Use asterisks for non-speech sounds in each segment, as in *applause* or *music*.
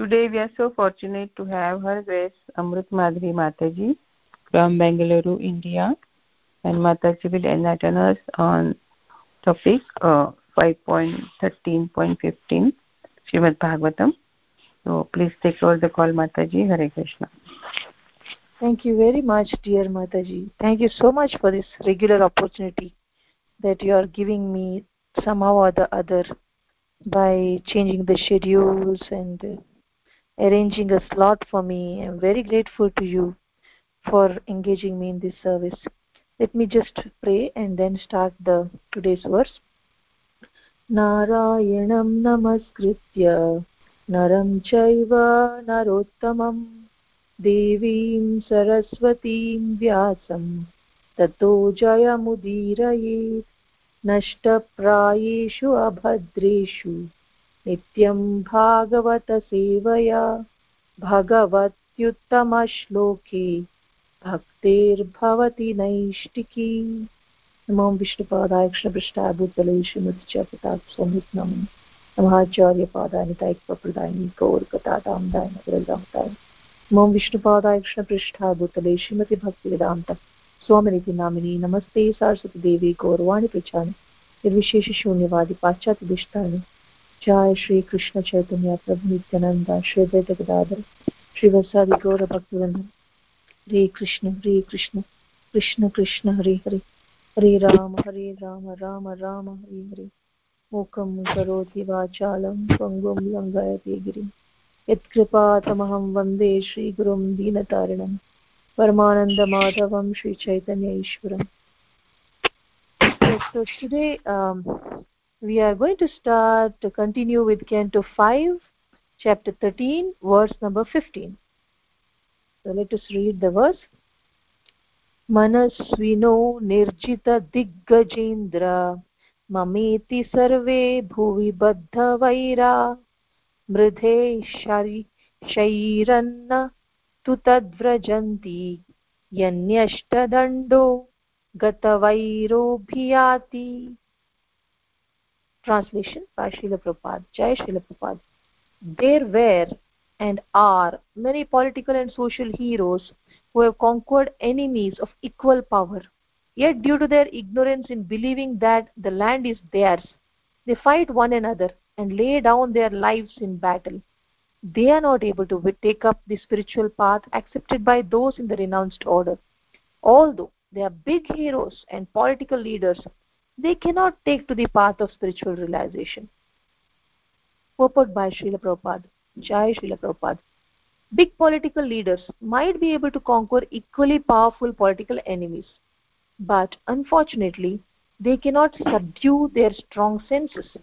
Today we are so fortunate to have Her Grace Amrit Madhuri Mataji from Bengaluru, India. And Mataji will enlighten us on topic uh, 5.13.15 Srimad Bhagavatam. So please take over the call, Mataji. Hare Krishna. Thank you very much, dear Mataji. Thank you so much for this regular opportunity that you are giving me somehow or the other by changing the schedules and arranging a slot for me. I'm very grateful to you for engaging me in this service. Let me just pray and then start the today's verse. नारायणं नमस्कृत्य नरं चैव नरोत्तमं देवीं सरस्वतीं व्यासं ततो जयमुदीरयेत् नष्टप्रायेषु अभद्रेषु नित्यं भागवतसेवया भगवत्युत्तमश्लोके भक्तिर्भवति नैष्टिकी नमो विष्णुपादाय कृष्णपृष्ठाय भूतले प्रताप स्वामित नमो नमाचार्य पादानि तैकप्रदायिनी गौरकतादां दाय नगरदाताय नमो विष्णुपादाय कृष्णपृष्ठाय भूतले श्रीमतिभक्तिवेदान्त स्वामिनिति नामिनी नमस्ते सरस्वतीदेवी गौरवाणि पृच्छामि निर्विशेषशून्यवादि पाश्चात्यदिष्टानि जय श्री कृष्ण चैतन्य प्रभु नित्यानंद श्री द्वैत गदाधर श्री वसादि गौर भक्तवृंद। हरे कृष्ण हरे कृष्ण कृष्ण कृष्ण हरे हरे। हरे राम हरे राम राम राम हरे हरे। मूकं करोति वाचालं पङ्गुं लङ्घयति गिरिं। यत्कृपातमहं वंदे श्रीगुरुं दीनतारिणं। परमानन्दमाधवं श्रीचैतन्य ईश्वरम् so today um, we are going to start to continue with canto 5 chapter 13 verse number 15 so let us read the verse मनस्विनो निर्जितदिग्गजेन्द्र ममेति सर्वे भुवि बद्धवैरा मृधे शैरन्न तु तद्व्रजन्ति यन्यष्टदण्डो गतवैरोभियाति Translation by Srila Prabhupada. Jai Srila Prabhupada. There were and are many political and social heroes who have conquered enemies of equal power. Yet, due to their ignorance in believing that the land is theirs, they fight one another and lay down their lives in battle. They are not able to take up the spiritual path accepted by those in the renounced order. Although they are big heroes and political leaders, they cannot take to the path of spiritual realization. Purport by Srila Prabhupada. Jai Srila Prabhupada. Big political leaders might be able to conquer equally powerful political enemies, but unfortunately, they cannot subdue their strong senses,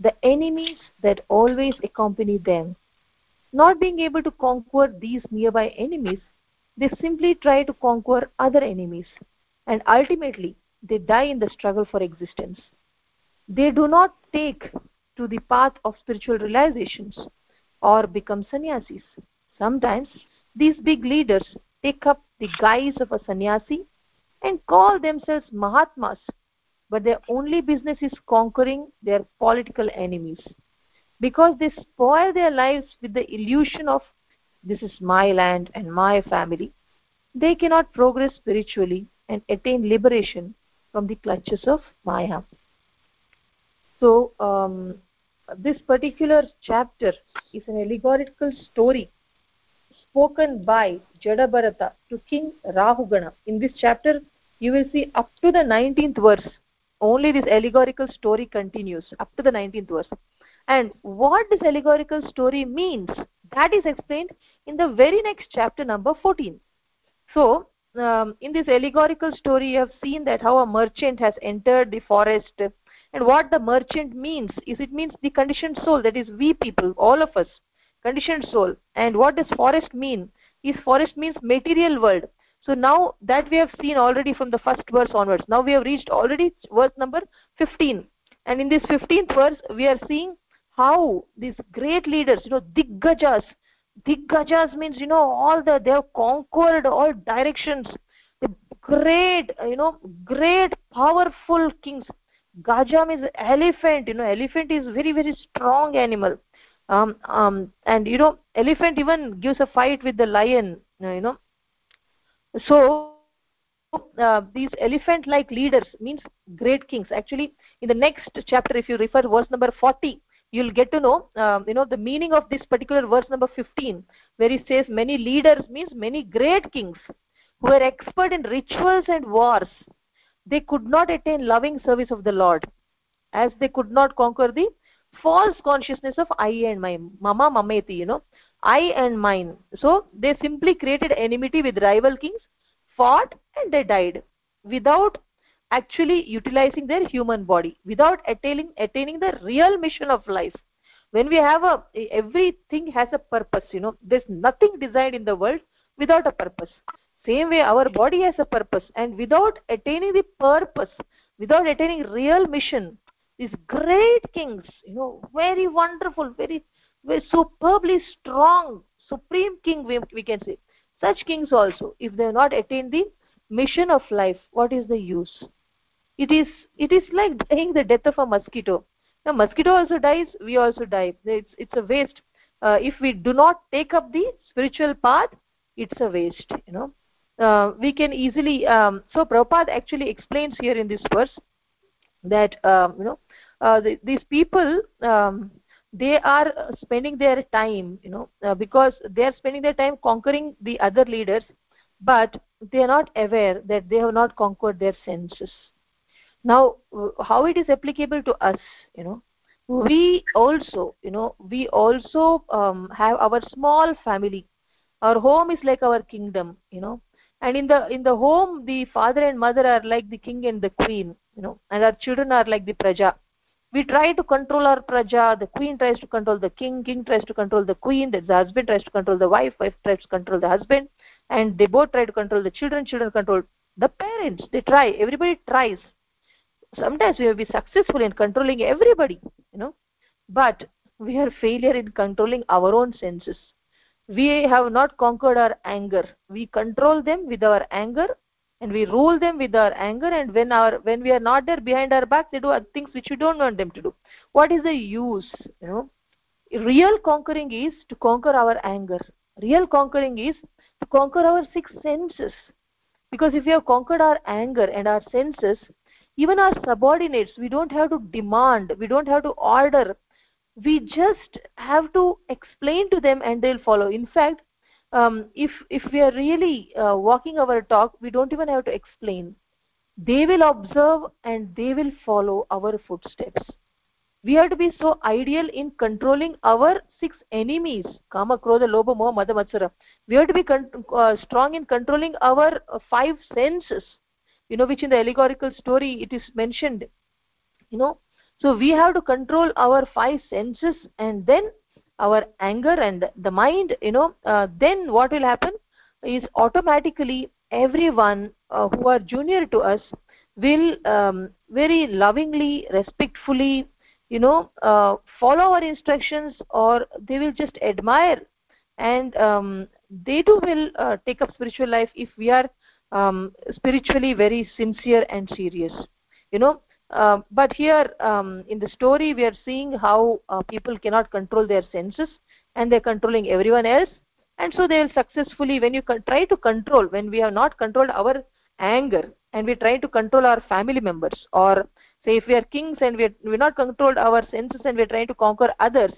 the enemies that always accompany them. Not being able to conquer these nearby enemies, they simply try to conquer other enemies, and ultimately they die in the struggle for existence. They do not take to the path of spiritual realizations or become sannyasis. Sometimes these big leaders take up the guise of a sannyasi and call themselves Mahatmas, but their only business is conquering their political enemies. Because they spoil their lives with the illusion of this is my land and my family, they cannot progress spiritually and attain liberation from the clutches of Maya. So, um, this particular chapter is an allegorical story spoken by Jadabharata to King Rahugana. In this chapter, you will see up to the 19th verse. Only this allegorical story continues up to the 19th verse. And what this allegorical story means, that is explained in the very next chapter, number 14. So, um, in this allegorical story you have seen that how a merchant has entered the forest. And what the merchant means is it means the conditioned soul that is we people all of us conditioned soul. And what does forest mean? Is forest means material world. So now that we have seen already from the first verse onwards now we have reached already verse number 15 and in this 15th verse we are seeing how these great leaders you know diggajas Diggajas means, you know, all the, they have conquered all directions. The great, you know, great powerful kings. Gaja means elephant, you know, elephant is very, very strong animal. um, um, and you know elephant even gives a fight with the lion you know so uh, these elephant like leaders means great kings actually in the next chapter if you refer verse number 40 you'll get to know um, you know the meaning of this particular verse number 15 where he says many leaders means many great kings who were expert in rituals and wars. They could not attain loving service of the lord as they could not conquer the false consciousness of i and my mama mameti you know i and mine. So they simply created enmity with rival kings fought and they died without actually utilizing their human body without attaining attaining the real mission of life. When we have a everything has a purpose you know there's nothing designed in the world without a purpose. Same way our body has a purpose and without attaining the purpose without attaining real mission these great kings you know very wonderful very very superbly strong supreme king we, we can say. Such kings also if they have not attained the mission of life what is the use? It is it is like dying the death of a mosquito. A mosquito also dies we also die. It's it's a waste. Uh, if we do not take up the spiritual path it's a waste you know. Uh, we can easily um, so Prabhupada actually explains here in this verse that um, you know uh, the, these people um, they are spending their time you know uh, because they are spending their time conquering the other leaders but they are not aware that they have not conquered their senses. Now how it is applicable to us you know we also you know we also um, have our small family. Our home is like our kingdom you know. And in the in the home the father and mother are like the king and the queen you know and our children are like the praja. We try to control our praja. The queen tries to control the king king tries to control the queen the husband tries to control the wife wife tries to control the husband and they both try to control the children children control the parents. They try. Everybody tries. Sometimes we will be successful in controlling everybody you know. But we are failure in controlling our own senses. We have not conquered our anger. We control them with our anger and we rule them with our anger. And when our when we are not there behind our back they do things which we don't want them to do. What is the use you know? Real conquering is to conquer our anger. Real conquering is to conquer our six senses. Because if we have conquered our anger and our senses even our subordinates we don't have to demand we don't have to order. We just have to explain to them and they'll follow. In fact um, if if we are really uh, walking our talk we don't even have to explain. They will observe and they will follow our footsteps we have to be so ideal in controlling our six enemies. Kama krodha lobha moha matsara we have to be uh, strong in controlling our uh, five senses. You know which in the allegorical story it is mentioned. You know? So we have to control our five senses and then our anger and the mind you know uh, then what will happen is automatically everyone uh, who are junior to us will um, very lovingly respectfully you know uh, follow our instructions or they will just admire. And um, they too will uh, take up spiritual life if we are um, spiritually very sincere and serious you know. Uh, but here um, in the story we are seeing how uh, people cannot control their senses and they're controlling everyone else. And so they will successfully when you try to control when we have not controlled our anger and we try to control our family members or say if we are kings and we are we not controlled our senses and we are trying to conquer others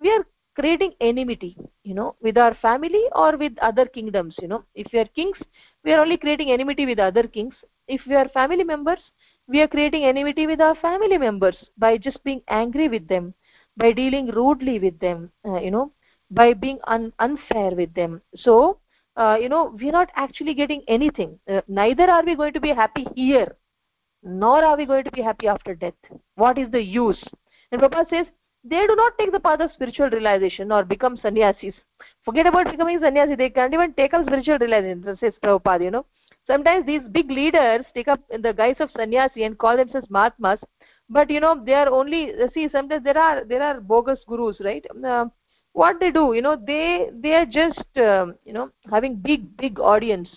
we are creating enmity you know with our family or with other kingdoms you know. If we are kings we are only creating enmity with other kings. If we are family members we are creating enmity with our family members by just being angry with them by dealing rudely with them uh, you know by being un unfair with them. So uh, you know we are not actually getting anything. Uh, neither are we going to be happy here nor are we going to be happy after death. What is the use? And Prabhupada says they do not take the path of spiritual realization or become sannyasis. Forget about becoming sannyasi they can't even take up spiritual realization says Prabhupada you know. Sometimes these big leaders take up the guise of sannyasi and call themselves mahatmas. But you know they are only see sometimes there are there are bogus gurus right? Uh, what they do you know they they are just um, you know having big big audience.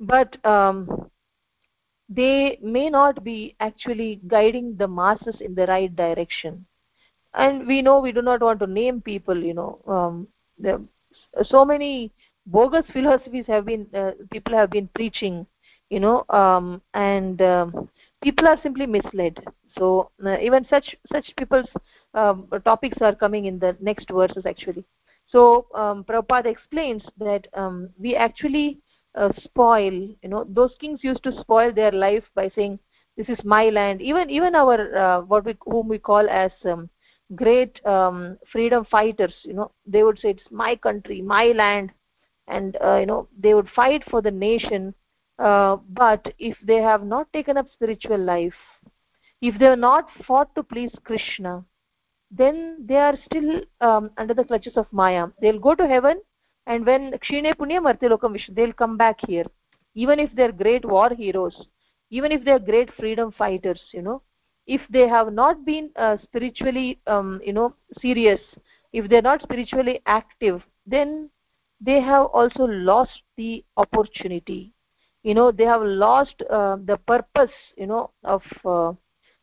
But um, they may not be actually guiding the masses in the right direction. And we know we do not want to name people you know um, the, so many bogus philosophies have been uh, people have been preaching you know um, and um, people are simply misled. So uh, even such such people's um, topics are coming in the next verses actually. So um, Prabhupada explains that um, we actually uh, spoil you know those kings used to spoil their life by saying this is my land. Even even our uh, what we whom we call as um, great um, freedom fighters you know they would say it's my country my land. And uh, you know they would fight for the nation uh, but if they have not taken up spiritual life if they are not fought to please krishna then they are still um, under the clutches of maya. They'll go to heaven and when kshine punya martilokam vishnu they'll come back here. Even if they're great war heroes even if they're great freedom fighters you know if they have not been uh, spiritually um, you know serious if they're not spiritually active then they have also lost the opportunity. You know they have lost uh, the purpose you know of uh,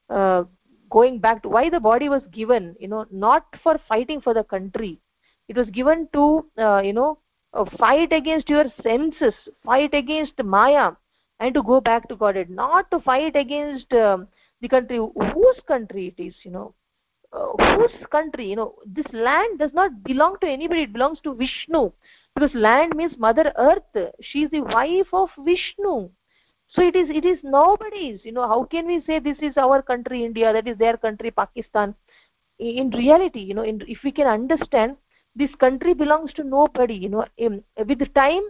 uh, going back to why the body was given you know not for fighting for the country it was given to uh, you know uh, fight against your senses fight against maya and to go back to godhead. Not to fight against um, the country. Whose country it is you know? Uh, whose country you know? This land does not belong to anybody. It belongs to vishnu. Because land means mother earth. She is the wife of vishnu. So it is it is nobody's you know? How can we say this is our country india? That is their country pakistan. In reality you know in, if we can understand this country belongs to nobody you know in, with time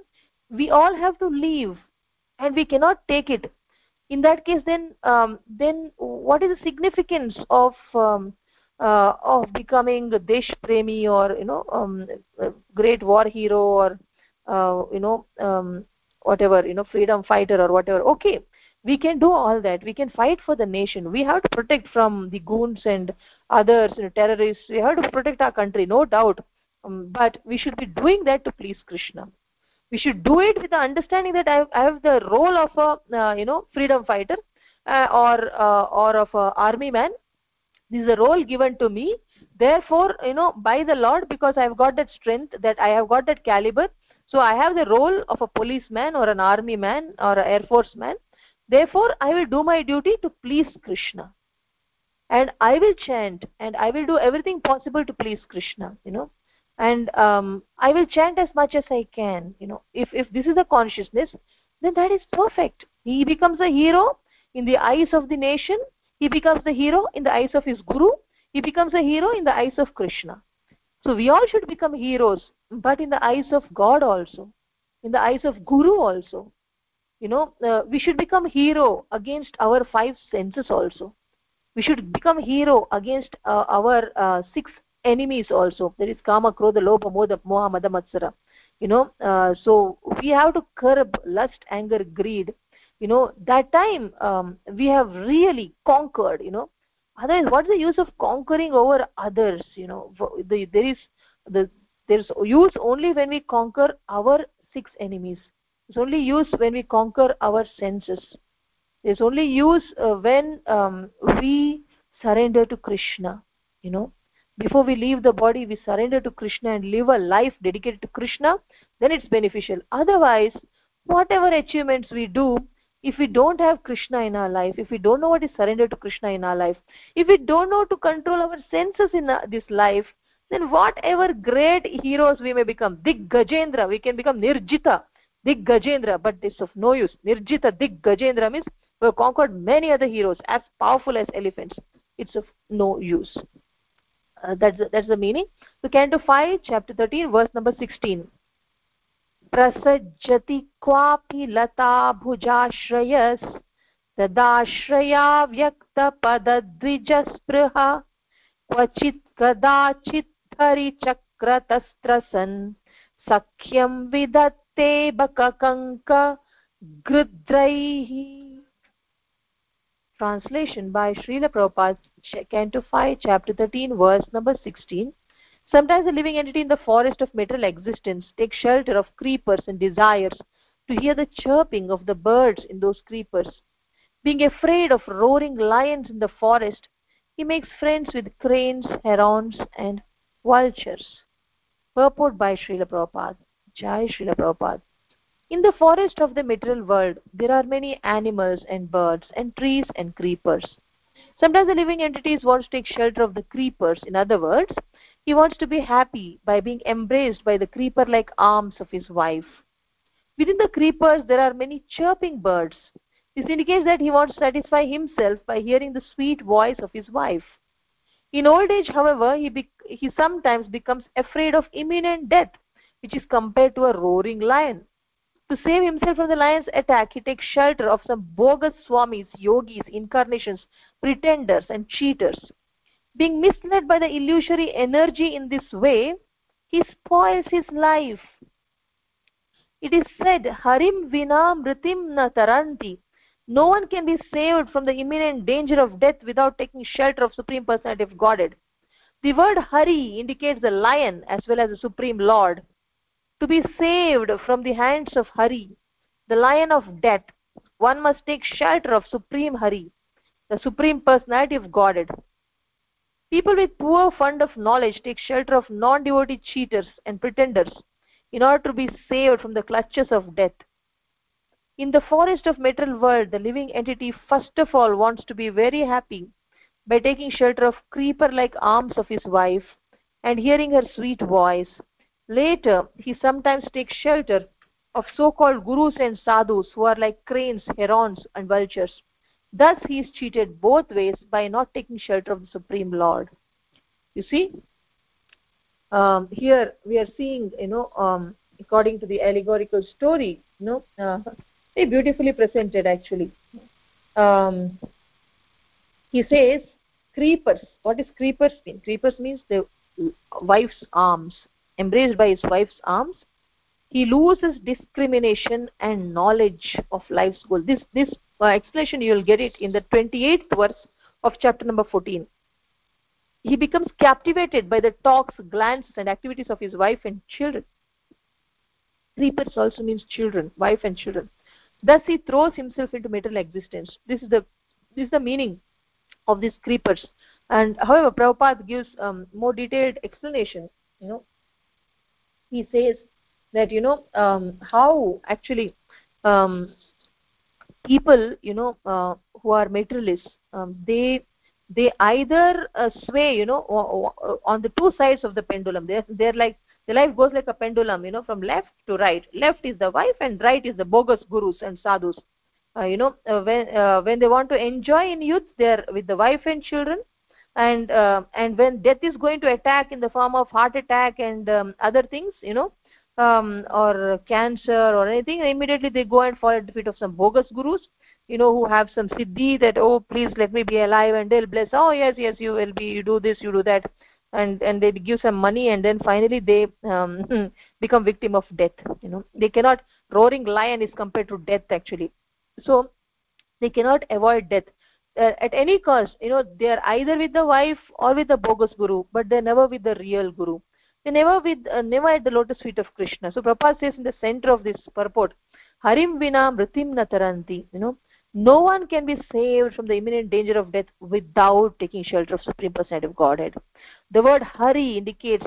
we all have to leave and we cannot take it. In that case then um, then what is the significance of um, uh, of becoming a desh premi or you know um, great war hero or uh, you know um, whatever you know freedom fighter or whatever? Okay we can do all that. We can fight for the nation. We have to protect from the goons and others you know, terrorists. We have to protect our country no doubt um, but we should be doing that to please krishna. We should do it with the understanding that i have, I have the role of a uh, you know freedom fighter uh, or uh, or of a army man. This is a role given to me. Therefore you know by the lord because i have got that strength that i have got that caliber so i have the role of a policeman or an army man or an air force man. Therefore i will do my duty to please krishna. And i will chant and i will do everything possible to please krishna you know and um, i will chant as much as i can you know. If if this is the consciousness then that is perfect. He becomes a hero in the eyes of the nation. He becomes the hero in the eyes of his guru. He becomes a hero in the eyes of krishna. So we all should become heroes but in the eyes of god also. In the eyes of guru also. You know uh, we should become hero against our five senses also. We should become hero against uh, our uh, six enemies also. There is kama krodha lobha moha moha mada matsara you know uh, so we have to curb lust anger greed. You know that time um, we have really conquered you know. Otherwise what's the use of conquering over others you know? The, there is the there's use only when we conquer our six enemies. It's only use when we conquer our senses. There's only use uh, when um, we surrender to krishna you know before we leave the body we surrender to krishna and live a life dedicated to krishna then it's beneficial. Otherwise whatever achievements we do if we don't have krishna in our life if we don't know what is surrender to krishna in our life if we don't know to control our senses in uh, this life then whatever great heroes we may become dig gajendra we can become nirjita. Dig gajendra but this of no use. Nirjita dig gajendra means we have conquered many other heroes as powerful as elephants. It's of no use uh, that's that's the meaning. So canto 5 chapter 13 verse number 16 प्रसज्जति क्वापि लताभुजाश्रयस् तदाश्रया व्यक्तपदद्विजस्पृहा क्वचित् कदाचित् हरिचक्रतस्त्रसन् सख्यं विदत्ते बककङ्क Translation by Srila Prabhupada, Canto 5, Chapter 13, verse number 16. Sometimes a living entity in the forest of material existence takes shelter of creepers and desires to hear the chirping of the birds in those creepers. Being afraid of roaring lions in the forest, he makes friends with cranes, herons, and vultures. Purport by Srila Prabhupada. Jai Srila Prabhupada. In the forest of the material world, there are many animals and birds and trees and creepers. Sometimes the living entities want to take shelter of the creepers. In other words, he wants to be happy by being embraced by the creeper-like arms of his wife. Within the creepers, there are many chirping birds. This indicates that he wants to satisfy himself by hearing the sweet voice of his wife. In old age, however, he, be- he sometimes becomes afraid of imminent death, which is compared to a roaring lion. To save himself from the lion's attack, he takes shelter of some bogus swamis, yogis, incarnations, pretenders, and cheaters. Being misled by the illusory energy in this way, he spoils his life. It is said, Harim vina mritim na taranti. No one can be saved from the imminent danger of death without taking shelter of Supreme Personality of Godhead. The word Hari indicates the lion as well as the Supreme Lord. To be saved from the hands of Hari, the lion of death, one must take shelter of Supreme Hari, the Supreme Personality of Godhead. People with poor fund of knowledge take shelter of non-devotee cheaters and pretenders in order to be saved from the clutches of death. In the forest of material world, the living entity first of all wants to be very happy by taking shelter of creeper-like arms of his wife and hearing her sweet voice. Later, he sometimes takes shelter of so-called gurus and sadhus who are like cranes, herons, and vultures. Thus, he is cheated both ways by not taking shelter of the Supreme Lord. You see, um, here we are seeing, you know, um, according to the allegorical story, you know, uh, very beautifully presented actually. Um, he says, creepers. What is creepers mean? Creepers means the wife's arms, embraced by his wife's arms. He loses discrimination and knowledge of life's goal. This this uh, explanation you will get it in the 28th verse of chapter number 14 he becomes captivated by the talks glances and activities of his wife and children creepers also means children wife and children thus he throws himself into material existence this is the this is the meaning of these creepers and however Prabhupada gives um, more detailed explanation you know he says that you know um, how actually um, people you know uh, who are materialists um, they they either uh, sway you know on the two sides of the pendulum. They're they're like the life goes like a pendulum you know from left to right. Left is the wife and right is the bogus gurus and sadhus. Uh, you know uh, when uh, when they want to enjoy in youth they're with the wife and children and uh, and when death is going to attack in the form of heart attack and um, other things you know um, or cancer or anything immediately they go and fall at the feet of some bogus gurus you know who have some siddhi that oh please let me be alive and they'll bless oh yes yes you will be you do this you do that and and they give some money and then finally they um, *laughs* become victim of death you know. They cannot roaring lion is compared to death actually. So they cannot avoid death uh, at any cost you know they are either with the wife or with the bogus guru but they're never with the real guru. They never with uh, never at the lotus feet of krishna. So prabhupada says in the center of this purport harim vina mritim nataranti you know. No one can be saved from the imminent danger of death without taking shelter of supreme personality of godhead. The word hari indicates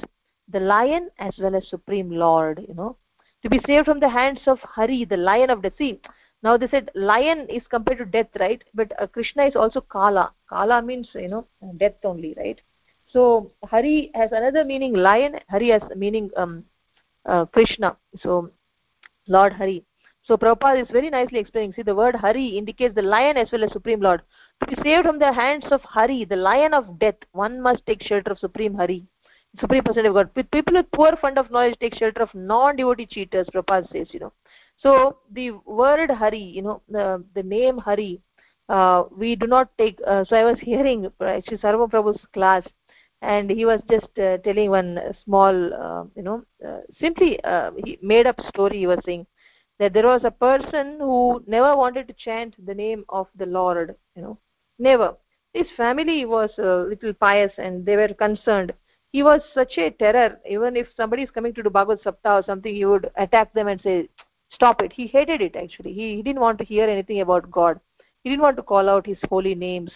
the lion as well as supreme lord you know. To be saved from the hands of hari the lion of the sea now they said lion is compared to death right but uh, krishna is also kala kala means you know death only right so hari has another meaning lion hari has meaning um, uh, krishna so lord hari so Prabhupada is very nicely explaining. See, the word Hari indicates the lion as well as Supreme Lord. To be saved from the hands of Hari, the lion of death, one must take shelter of Supreme Hari, Supreme Personality of God. With people with poor fund of knowledge take shelter of non-devotee cheaters, Prabhupada says, you know. So the word Hari, you know, the, the name Hari, uh, we do not take, uh, so I was *laughs* hearing actually Sarva Prabhu's class and he was just uh, telling one small, uh, you know, uh, simply uh, he made up story he was saying that there was a person who never wanted to chant the name of the lord you know never. His family was a little pious and they were concerned. He was such a terror. Even if somebody is coming to do bhagavad sapta or something he would attack them and say stop it. He hated it actually. He, he didn't want to hear anything about god. He didn't want to call out his holy names.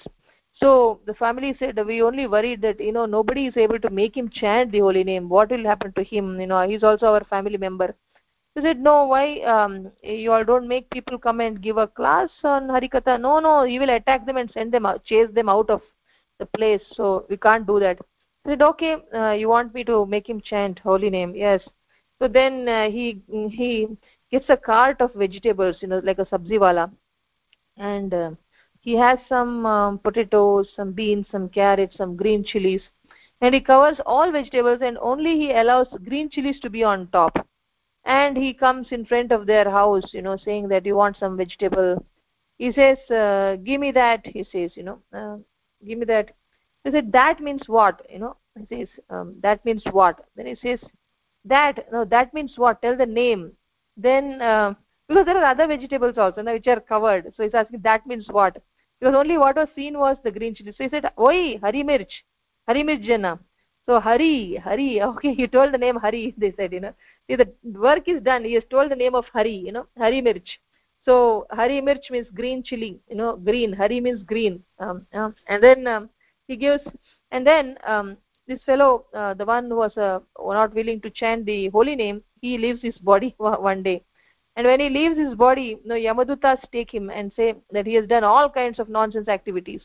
So the family said we only worried that you know nobody is able to make him chant the holy name. What will happen to him? You know he's also our family member. He said no why um, you all don't make people come and give a class on harikatha? No no you will attack them and send them out chase them out of the place. So we can't do that. He said okay uh, you want me to make him chant holy name? Yes. So then uh, he he gets a cart of vegetables you know like a sabzi wala. And uh, he has some um, potatoes some beans some carrots some green chilies. And he covers all vegetables and only he allows green chilies to be on top. And he comes in front of their house you know saying that you want some vegetable? He says uh, give me that he says you know uh, give me that. He said that means what? You know he says um, that means what? Then he says that no that means what? Tell the name then uh, because there are other vegetables also now which are covered. So he's asking that means what? Because only what was seen was the green chili. So he said oi hari mirch hari mirch jana so hari hari *laughs* okay he told the name hari they said you know. See the work is done. He has told the name of hari you know hari mirch. So hari mirch means green chili you know green. Hari means green. Um, um, and then um, he gives and then um, this fellow uh, the one who was uh, not willing to chant the holy name he leaves his body *laughs* one day. And when he leaves his body you know, yamadutas take him and say that he has done all kinds of nonsense activities.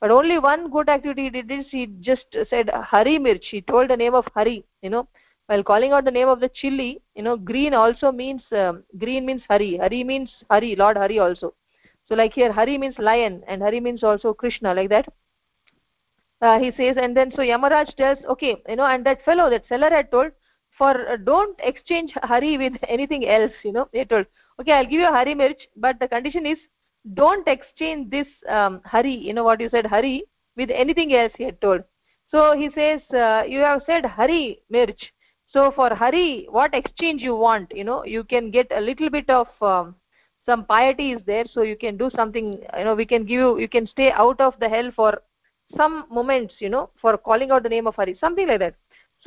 But only one good activity he did is he just said hari mirch he told the name of hari you know. While calling out the name of the chili you know green also means um, green means hari. Hari means hari lord hari also. So like here hari means lion and hari means also krishna like that. Uh, he says and then so yamaraj tells okay you know and that fellow that seller had told for uh, don't exchange hari with *laughs* anything else you know he told. Okay i'll give you hari mirch but the condition is don't exchange this um, hari you know what you said hari with anything else he had told. So he says uh, you have said hari mirch. So for hari what exchange you want you know you can get a little bit of um, some piety is there so you can do something you know we can give you you can stay out of the hell for some moments you know for calling out the name of hari something like that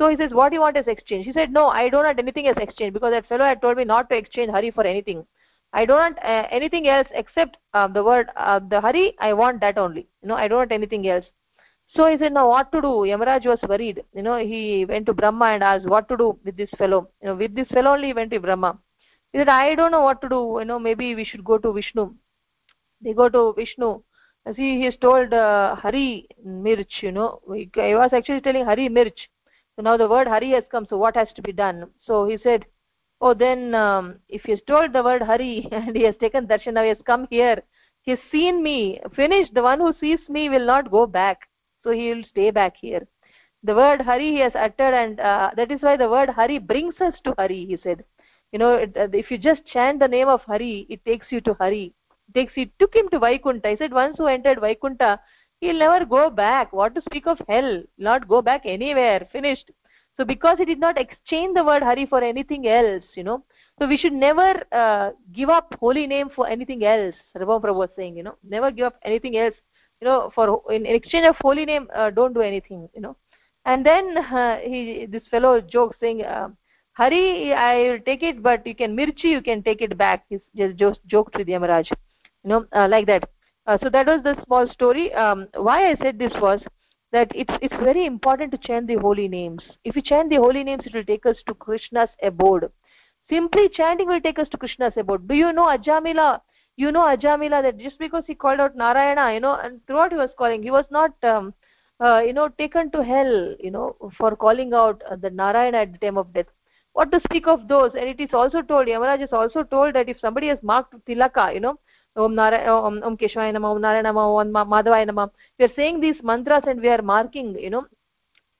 so he says what do you want as exchange? He said no i don't want anything as exchange because that fellow had told me not to exchange hari for anything. I don't want uh, anything else except uh, the word uh, the hari. I want that only. You know i don't want anything else. So he said now what to do? Yamaraj was worried. You know he went to brahma and asked what to do with this fellow. You know with this fellow only he went to brahma. He said i don't know what to do. You know maybe we should go to vishnu. They go to vishnu. See he has told uh, hari mirch you know. He was actually telling hari mirch so now the word hari has come so what has to be done? So he said oh then um, if he has told the word hari *laughs* and he has taken darshan now he has come here. He has seen me. Finished the one who sees me will not go back. So he will stay back here. The word hari he has uttered and uh, that is why the word hari brings us to hari he said. You know it, uh, if you just chant the name of hari it takes you to hari. It takes he took him to vaikunta. He said once who entered vaikunta he'll never go back. What to speak of hell? Not go back anywhere. Finished. So because he did not exchange the word hari for anything else you know. So we should never uh, give up holy name for anything else. Rabam Prabhu was saying you know. Never give up anything else. You know for in, exchange of holy name uh, don't do anything you know. And then *laughs* uh, he this fellow jokes saying uh, hari i will take it but you can mirchi you can take it back. He just, joked with yamaraj. You know uh, like that uh, so that was the small story. Um, why i said this was that it's it's very important to chant the holy names. If you chant the holy names it will take us to krishna's abode. Simply chanting will take us to krishna's abode. Do you know ajamila? You know ajamila that just because he called out narayana you know and throughout he was calling he was not um, uh, you know taken to hell you know for calling out uh, the narayana at the time of death. What to speak of those? And it is also told yamaraj is also told that if somebody has marked tilaka you know om narayana om, om keshavaya nama om narayana nama om madhavaya nama we are saying these mantras and we are marking you know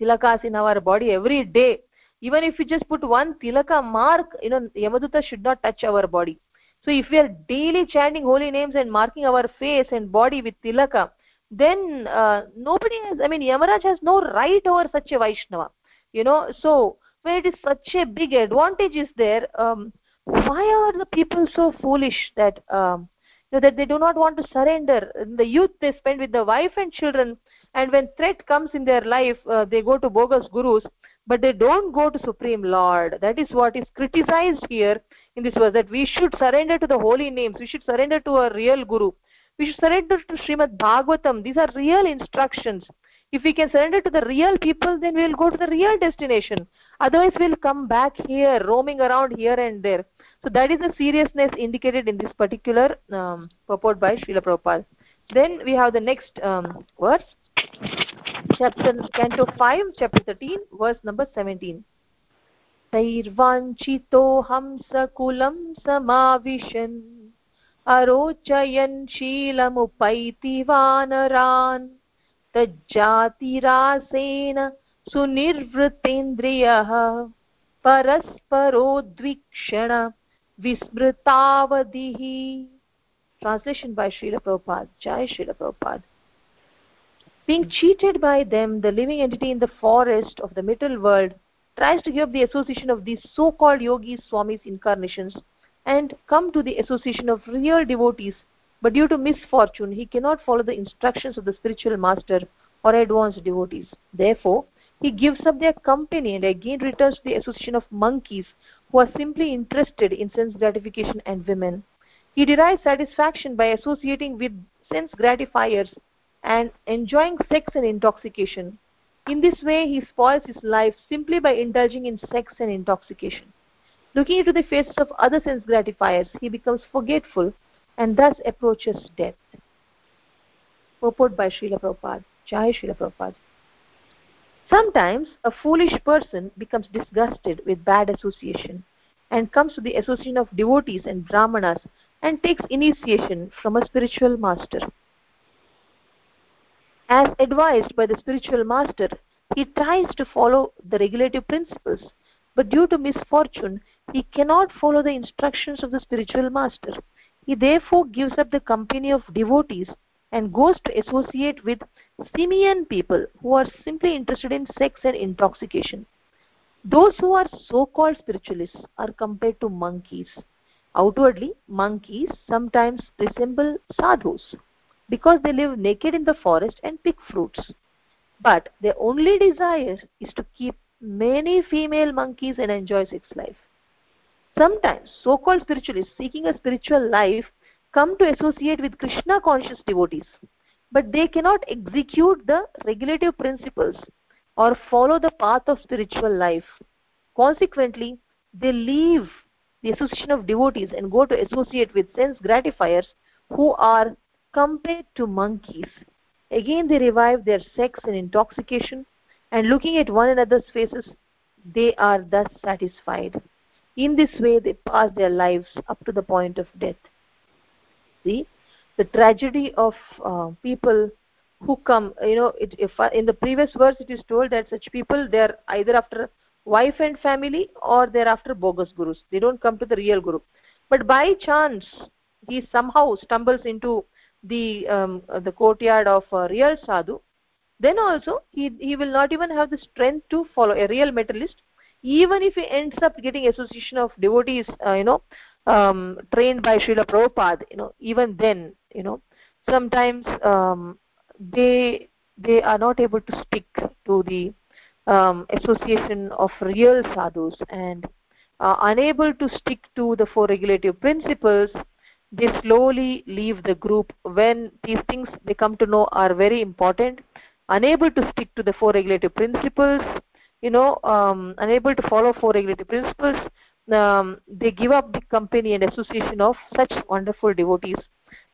tilakas in our body every day. Even if we just put one tilaka mark you know yamaduta should not touch our body. So if we are daily chanting holy names and marking our face and body with tilaka then uh, nobody has i mean yamaraj has no right over such a vaishnava. You know so when it is such a big advantage is there um, why are the people so foolish that um, know, that they do not want to surrender the youth they spend with the wife and children and when threat comes in their life uh, they go to bogus gurus but they don't go to supreme lord that is what is criticized here in this verse that we should surrender to the holy names we should surrender to a real guru we should surrender to Srimad Bhagavatam. These are real instructions. If we can surrender to the real people, then we will go to the real destination. Otherwise, we'll come back here, roaming around here and there. So that is the seriousness indicated in this particular um, purport by Srila Prabhupada. Then we have the next um, verse, chapter Canto 5, chapter 13, verse number 17. तैर्वाञ्छितोऽहं सकुलं समाविशन् अरोचयन् शीलमुपैति वानरान् तज्जातिरासेन सुनिर्वृतेन्द्रियः परस्परोद्वीक्षण vismritavadihi translation by Srila Prabhupada Jai being cheated by them the living entity in the forest of the middle world tries to give up the association of these so-called yogis swamis incarnations and come to the association of real devotees. But due to misfortune he cannot follow the instructions of the spiritual master or advanced devotees. Therefore he gives up their company and again returns to the association of monkeys who are simply interested in sense gratification and women. He derives satisfaction by associating with sense gratifiers and enjoying sex and intoxication. In this way, he spoils his life simply by indulging in sex and intoxication. Looking into the faces of other sense gratifiers, he becomes forgetful and thus approaches death. Purport by Srila Prabhupada. Jai Srila Prabhupada. Sometimes a foolish person becomes disgusted with bad association and comes to the association of devotees and brahmanas and takes initiation from a spiritual master. As advised by the spiritual master, he tries to follow the regulative principles, but due to misfortune, he cannot follow the instructions of the spiritual master. He therefore gives up the company of devotees and goes to associate with simian people who are simply interested in sex and intoxication. Those who are so-called spiritualists are compared to monkeys. Outwardly, monkeys sometimes resemble sadhus because they live naked in the forest and pick fruits. But their only desire is to keep many female monkeys and enjoy sex life. Sometimes so-called spiritualists seeking a spiritual life come to associate with Krishna conscious devotees, but they cannot execute the regulative principles or follow the path of spiritual life. Consequently, they leave the association of devotees and go to associate with sense gratifiers who are compared to monkeys. Again, they revive their sex and intoxication, and looking at one another's faces, they are thus satisfied in this way they pass their lives up to the point of death see the tragedy of uh, people who come you know it, if uh, in the previous verse it is told that such people they are either after wife and family or they're after bogus gurus. They don't come to the real guru. But by chance he somehow stumbles into the um, the courtyard of a real sadhu. Then also he he will not even have the strength to follow a real materialist. Even if he ends up getting association of devotees uh, you know um, trained by Srila Prabhupada you know even then you know sometimes um, they they are not able to stick to the um, association of real sadhus and uh, unable to stick to the four regulative principles they slowly leave the group when these things they come to know are very important. Unable to stick to the four regulative principles you know um, unable to follow four regulative principles um, they give up the company and association of such wonderful devotees.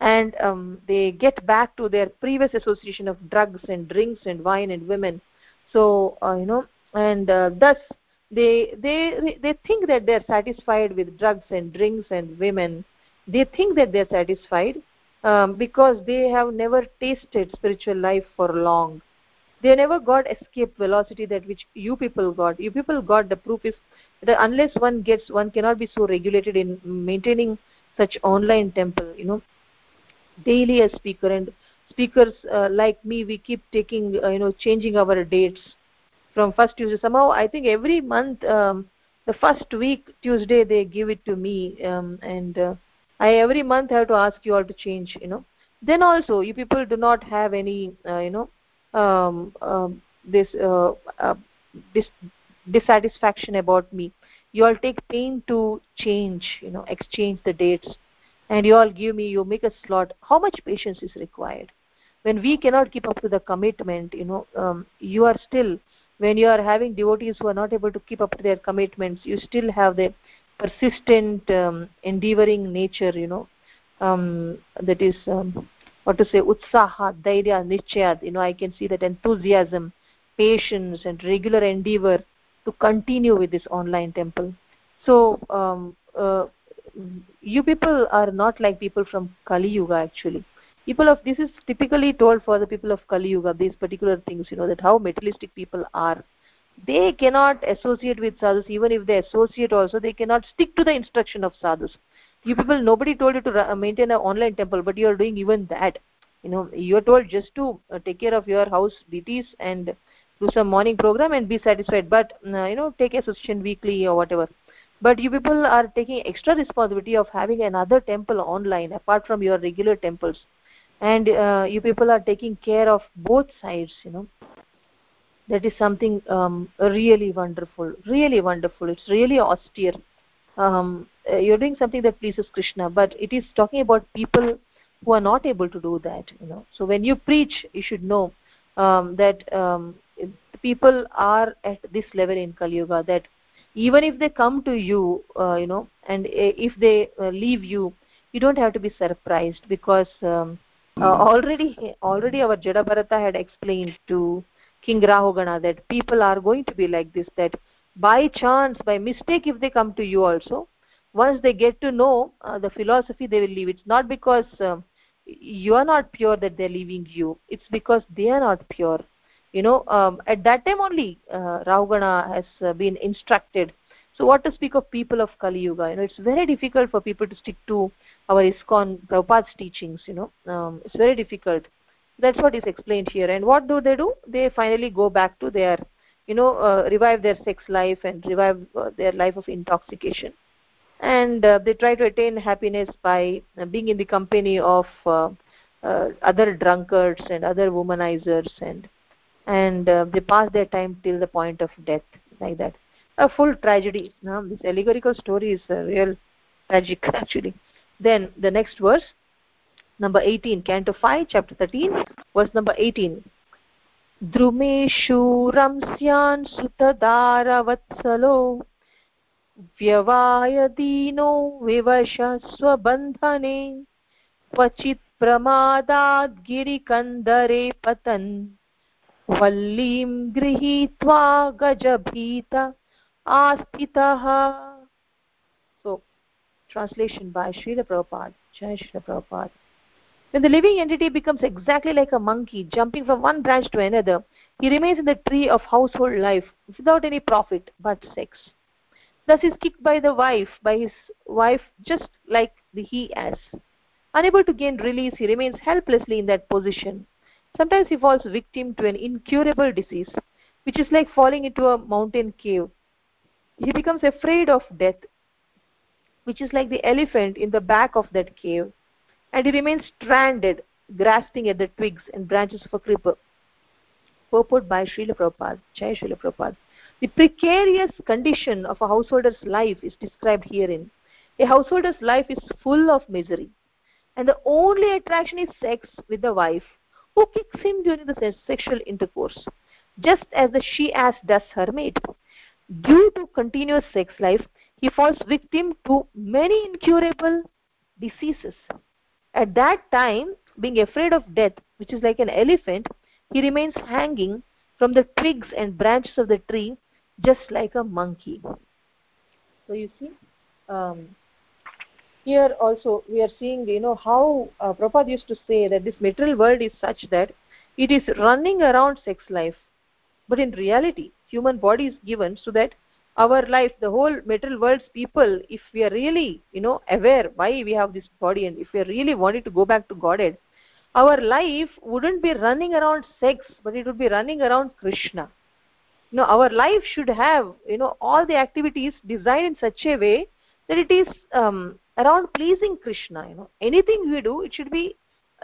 And um, they get back to their previous association of drugs and drinks and wine and women. So uh, you know and uh, thus they they they think that they're satisfied with drugs and drinks and women. They think that they're satisfied um, because they have never tasted spiritual life for long. They never got escape velocity that which you people got. You people got the proof is unless one gets one cannot be so regulated in maintaining such online temple you know. Daily a speaker and speakers uh, like me we keep taking uh, you know changing our dates from first tuesday. Somehow i think every month um, the first week tuesday they give it to me um, and uh, i every month have to ask you all to change you know. Then also you people do not have any uh, you know um, um, this uh, uh, dis dissatisfaction about me. You all take pain to change you know exchange the dates. And you all give me you make a slot. How much patience is required? When we cannot keep up to the commitment you know um, you are still when you are having devotees who are not able to keep up to their commitments you still have the persistent um, endeavoring nature you know um, that is um, what to say utsaha dhairya nichayat you know i can see that enthusiasm patience and regular endeavor to continue with this online temple. So um, uh, you people are not like people from kali yuga actually. People of this is typically told for the people of kali yuga these particular things you know that how materialistic people are. They cannot associate with sadhus. Even if they associate also they cannot stick to the instruction of sadhus. You people nobody told you to maintain an online temple but you are doing even that. You know you are told just to uh, take care of your house duties and do some morning program and be satisfied. But uh, you know take association weekly or whatever. But you people are taking extra responsibility of having another temple online apart from your regular temples. And uh, you people are taking care of both sides you know. That is something um, really wonderful really wonderful. It's really austere. Um, uh, you're doing something that pleases krishna but it is talking about people who are not able to do that you know. So when you preach you should know um, that um, people are at this level in kali yuga that even if they come to you uh, you know and if they uh, leave you you don't have to be surprised because um, uh, already already our jada bharata had explained to king rahugana that people are going to be like this that by chance by mistake if they come to you also once they get to know uh, the philosophy they will leave. It's not because uh, you are not pure that they're leaving you. It's because they are not pure. You know um, at that time only uh, rahugana has uh, been instructed. So what to speak of people of kali yuga? You know it's very difficult for people to stick to our ISKCON prabhupada's teachings you know. Um, it's very difficult. That's what is explained here. And what do they do? They finally go back to their you know uh, revive their sex life and revive uh, their life of intoxication and uh, they try to attain happiness by uh, being in the company of uh, uh, other drunkards and other womanizers and and they pass their time till the point of death like that a full tragedy now this allegorical story is real tragic *laughs* actually then the next verse number 18 canto 5 chapter 13 verse number 18 द्रुमेषूरंस्यान् सुतदारवत्सलो व्यवायदीनो विवश स्वबन्धने क्वचित् प्रमादाद् गिरिकन्दरे पतन् वल्लीं गृहीत्वा गजभीत आस्थितः so translation by Srila Prabhupada Jai Srila Prabhupada when the living entity becomes exactly like a monkey jumping from one branch to another he remains in the tree of household life without any profit but sex thus is kicked by the wife by his wife just like the he ass unable to gain release he remains helplessly in that position. Sometimes he falls victim to an incurable disease which is like falling into a mountain cave. He becomes afraid of death which is like the elephant in the back of that cave. And he remains stranded grasping at the twigs and branches of a creeper purport by Srila Prabhupada. Jai Srila Prabhupada the precarious condition of a householder's life is described herein. A householder's life is full of misery and the only attraction is sex with the wife who kicks him during the sexual intercourse just as the she ass does her mate due to continuous sex life he falls victim to many incurable diseases. At that time being afraid of death which is like an elephant he remains hanging from the twigs and branches of the tree just like a monkey. So you see um, here also we are seeing you know how uh, Prabhupada used to say that this material world is such that it is running around sex life. But in reality human body is given so that our life the whole material world's people if we are really you know aware why we have this body and if we really wanting to go back to godhead our life wouldn't be running around sex but it would be running around krishna you know our life should have you know all the activities designed in such a way that it is um, around pleasing krishna you know. Anything we do it should be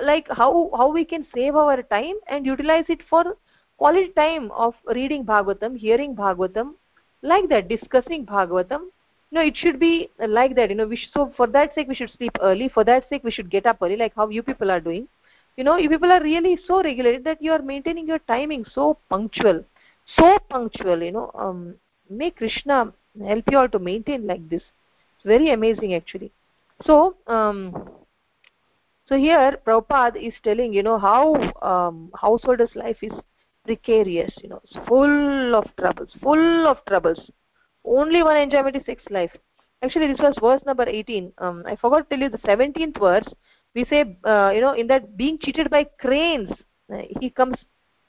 like how how we can save our time and utilize it for quality time of reading bhagavatam hearing bhagavatam like that discussing bhagavatam. You know it should be like that you know we so for that sake we should sleep early. For that sake we should get up early like how you people are doing. You know you people are really so regulated that you are maintaining your timing so punctual so punctual you know um, may krishna help you all to maintain like this. It's very amazing actually. So um, so here Prabhupada is telling you know how um, householder's life is precarious you know it's full of troubles full of troubles. Only one enjoyment is sex life. Actually this was verse number 18 um, i forgot to tell you the 17th verse. We say uh, you know in that being cheated by cranes uh, he comes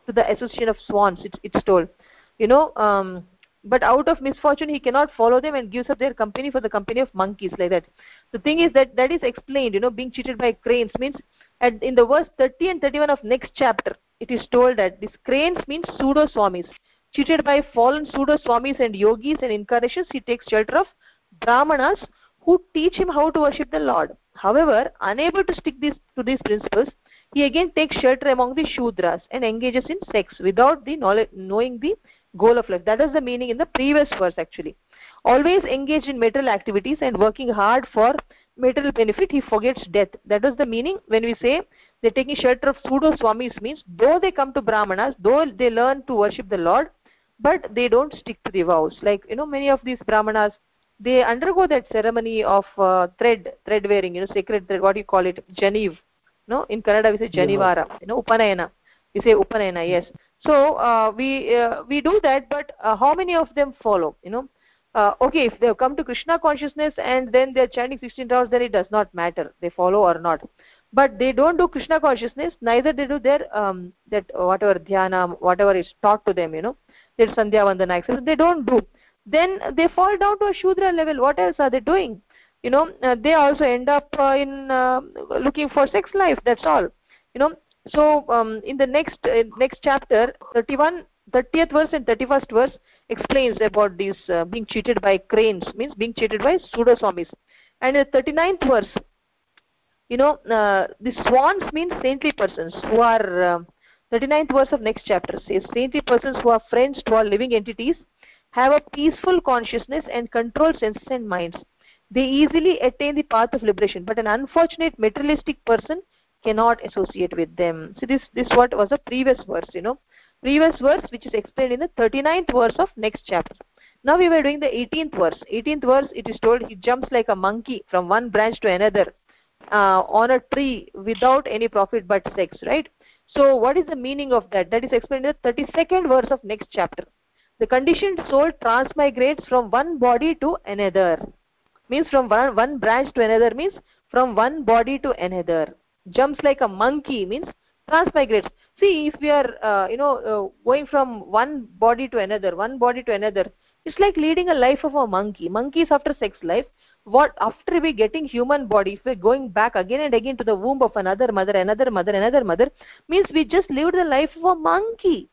to the association of swans it's, it's told. You know um, but out of misfortune he cannot follow them and gives up their company for the company of monkeys like that. The thing is that that is explained you know being cheated by cranes means at, in the verse 30 and 31 of next chapter it is told that these cranes means pseudo swamis cheated by fallen pseudo swamis and yogis and incarnations he takes shelter of brahmanas who teach him how to worship the lord. However unable to stick these, to these principles he again takes shelter among the shudras and engages in sex without the knowledge, knowing the goal of life. That is the meaning in the previous verse actually. Always engaged in material activities and working hard for material benefit he forgets death. That is the meaning when we say they're taking shelter of pseudo swamis means though they come to brahmanas though they learn to worship the lord but they don't stick to the vows. Like you know many of these brahmanas they undergo that ceremony of uh, thread thread wearing you know sacred thread what do you call it janiv no in kannada we say janivara you know upanayana we say upanayana yes. So uh, we uh, we do that but uh, how many of them follow you know? Uh, okay if they have come to krishna consciousness and then they are chanting 16 hours then it does not matter they follow or not. But they don't do krishna consciousness neither they do their um, that whatever dhyana whatever is taught to them you know? Their sandhya vandana etc they don't do. Then they fall down to a shudra level. What else are they doing you know uh, they also end up uh, in uh, looking for sex life that's all. You know so um, in the next next chapter 31 30th verse and 31st verse explains about these uh, being cheated by cranes means being cheated by pseudo swamis and the 39th verse you know uh, the swans means saintly persons who are uh, 39th verse of next chapter says saintly persons who are friends to all living entities have a peaceful consciousness and control senses and minds they easily attain the path of liberation but an unfortunate materialistic person cannot associate with them. So this this what was the previous verse you know. Previous verse which is explained in the 39th verse of next chapter. Now we were doing the 18th verse. 18th verse it is told he jumps like a monkey from one branch to another uh, on a tree without any profit but sex right? So what is the meaning of that? That is explained in the 32nd verse of next chapter. The conditioned soul transmigrates from one body to another means from one, one branch to another means from one body to another. Jumps like a monkey means transmigrates. See if we are uh, you know uh, going from one body to another one body to another it's like leading a life of a monkey. Monkeys after sex life. What after we getting human body if we're going back again and again to the womb of another mother another mother another mother means we just lived the life of a monkey.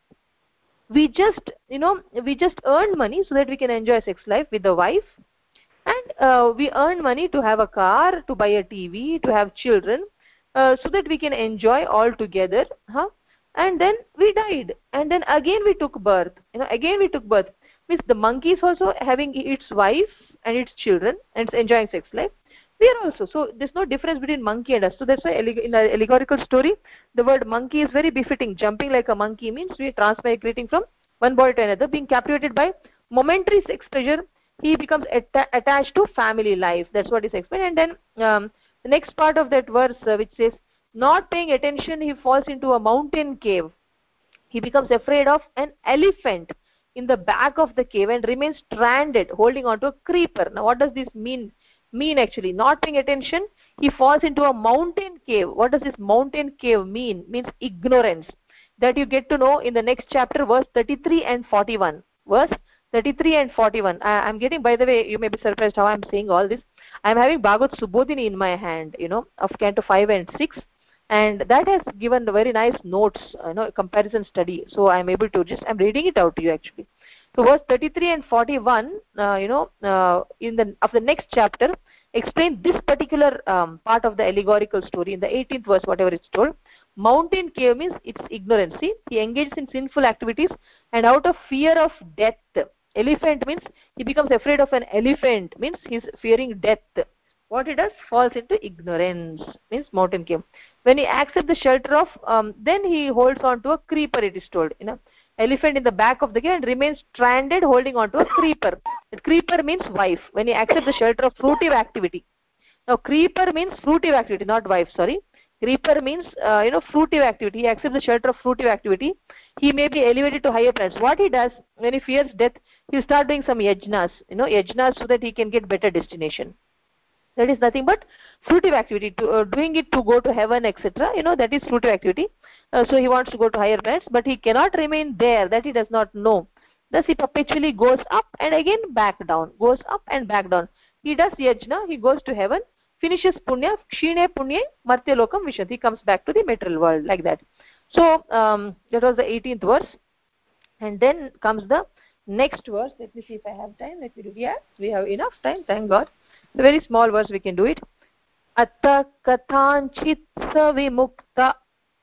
We just you know we just earn money so that we can enjoy sex life with the wife and uh, we earn money to have a car to buy a tv to have children uh, so that we can enjoy all together huh? And then we died. And then again we took birth. You know again we took birth. Means the monkey is also having its wife and its children and it's enjoying sex life. We are also so there's no difference between monkey and us. So that's why in an allegorical story the word monkey is very befitting. Jumping like a monkey means we are transmigrating from one body to another being captivated by momentary sex pleasure he becomes atta attached to family life. That's what is explained. And then um, the next part of that verse uh, which says not paying attention he falls into a mountain cave. He becomes afraid of an elephant in the back of the cave and remains stranded holding on to a creeper. Now what does this mean? Mean actually not paying attention he falls into a mountain cave. What does this mountain cave mean? Means ignorance. That you get to know in the next chapter verse 33 and 41 verse 33 and 41 I, am getting by the way you may be surprised how i'm saying all this. I'm having bhagavad subodhini in my hand you know of canto 5 and 6 and that has given the very nice notes you know comparison study. So i'm able to just i'm reading it out to you actually. So verse 33 and 41 uh, you know uh, in the of the next chapter explain this particular um, part of the allegorical story in the 18th verse whatever it's told. Mountain cave means it's ignorance he engages in sinful activities and out of fear of death elephant means he becomes afraid of an elephant means he's fearing death. What he does? Falls into ignorance means mountain cave when he accepts the shelter of um, then he holds on to a creeper it is told you know. Elephant in the back of the cave and remains stranded holding on to a creeper. Creeper means wife. When he accepts the shelter of fruitive activity. Now creeper means fruitive activity not wife sorry creeper means uh, you know fruitive activity. He accepts the shelter of fruitive activity. He may be elevated to higher planets what he does when he fears death he'll start doing some yajnas you know yajnas so that he can get better destination. That is nothing but fruitive activity. To uh, doing it to go to heaven etc you know that is fruitive activity. Uh, so he wants to go to higher planets but he cannot remain there. That he does not know. Thus he perpetually goes up and again back down goes up and back down. He does yajna he goes to heaven finishes punya kshine punye martyalokam vishati comes back to the material world like that so um, that was the 18th verse and then comes the next verse let me see if i have time let me do yes we have enough time thank god a very small verse we can do it अत कथाञ्चित् स विमुक्त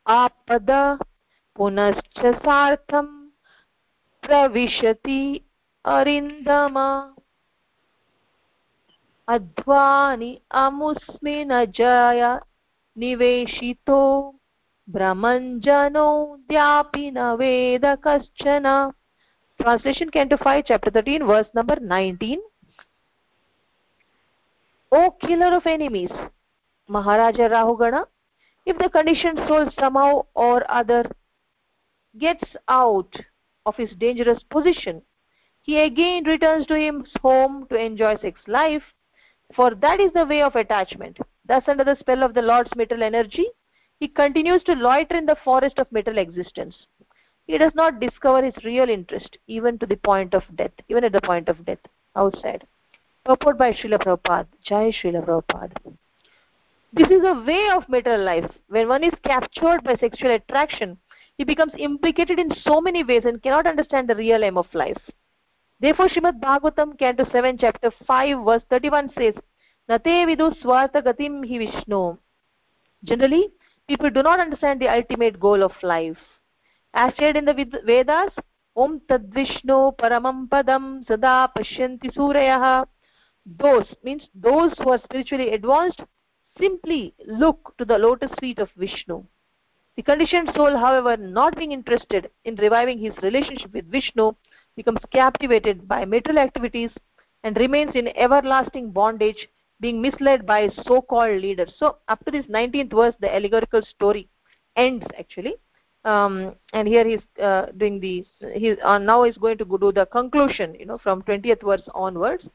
आपद पुनश्च सार्थं प्रविशति अरिन्दम अध्वानि अमुस्मि न जय निवेशितो भ्रमञ्जनोऽद्यापि न वेद कश्चन। Translation canto five chapter thirteen verse number nineteen O killer of enemies Maharaj Rahugana if the condition soul somehow or other gets out of this dangerous position he again returns to his home to enjoy sex life. For that is the way of attachment. Thus under the spell of the lord's material energy he continues to loiter in the forest of material existence. He does not discover his real interest even to the point of death even at the point of death outside. Purport by Srila Prabhupada. Jai Srila Prabhupada. This is a way of material life. When one is captured by sexual attraction he becomes implicated in so many ways and cannot understand the real aim of life Therefore, shrimad Bhagavatam, Canto 7, Chapter 5, verse 31 says, Nate vidu swartha gatim hi Vishnu. Generally, people do not understand the ultimate goal of life. As said in the Vedas, Om Tadvishnu Paramam Padam Sada Pashyanti Surayah. Those, means those who are spiritually advanced, simply look to the lotus feet of Vishnu. The conditioned soul, however, not being interested in reviving his relationship with Vishnu, becomes captivated by material activities and remains in everlasting bondage being misled by so-called leaders. So up to this 19th verse the allegorical story ends actually. Um, and here he's uh, doing the he uh, now is going to do the conclusion you know from 20th verse onwards.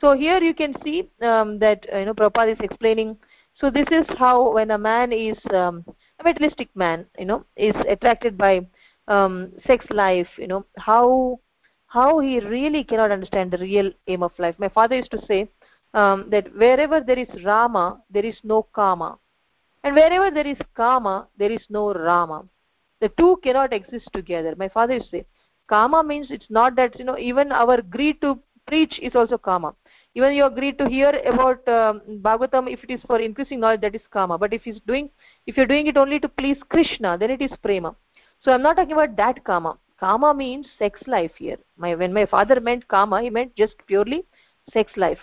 So here you can see um, that uh, you know Prabhupada is explaining so this is how when a man is um, a materialistic man you know is attracted by um, sex life you know how how he really cannot understand the real aim of life. My father used to say um, that wherever there is rama there is no kama. And wherever there is kama there is no rama. The two cannot exist together. My father used to say kama means it's not that you know even our greed to preach is also kama. Even you agree to hear about um, bhagavatam if it is for increasing knowledge that is kama. But if he's doing if you're doing it only to please krishna then it is prema. So i'm not talking about that kama kama means sex life here. My when my father meant kama he meant just purely sex life.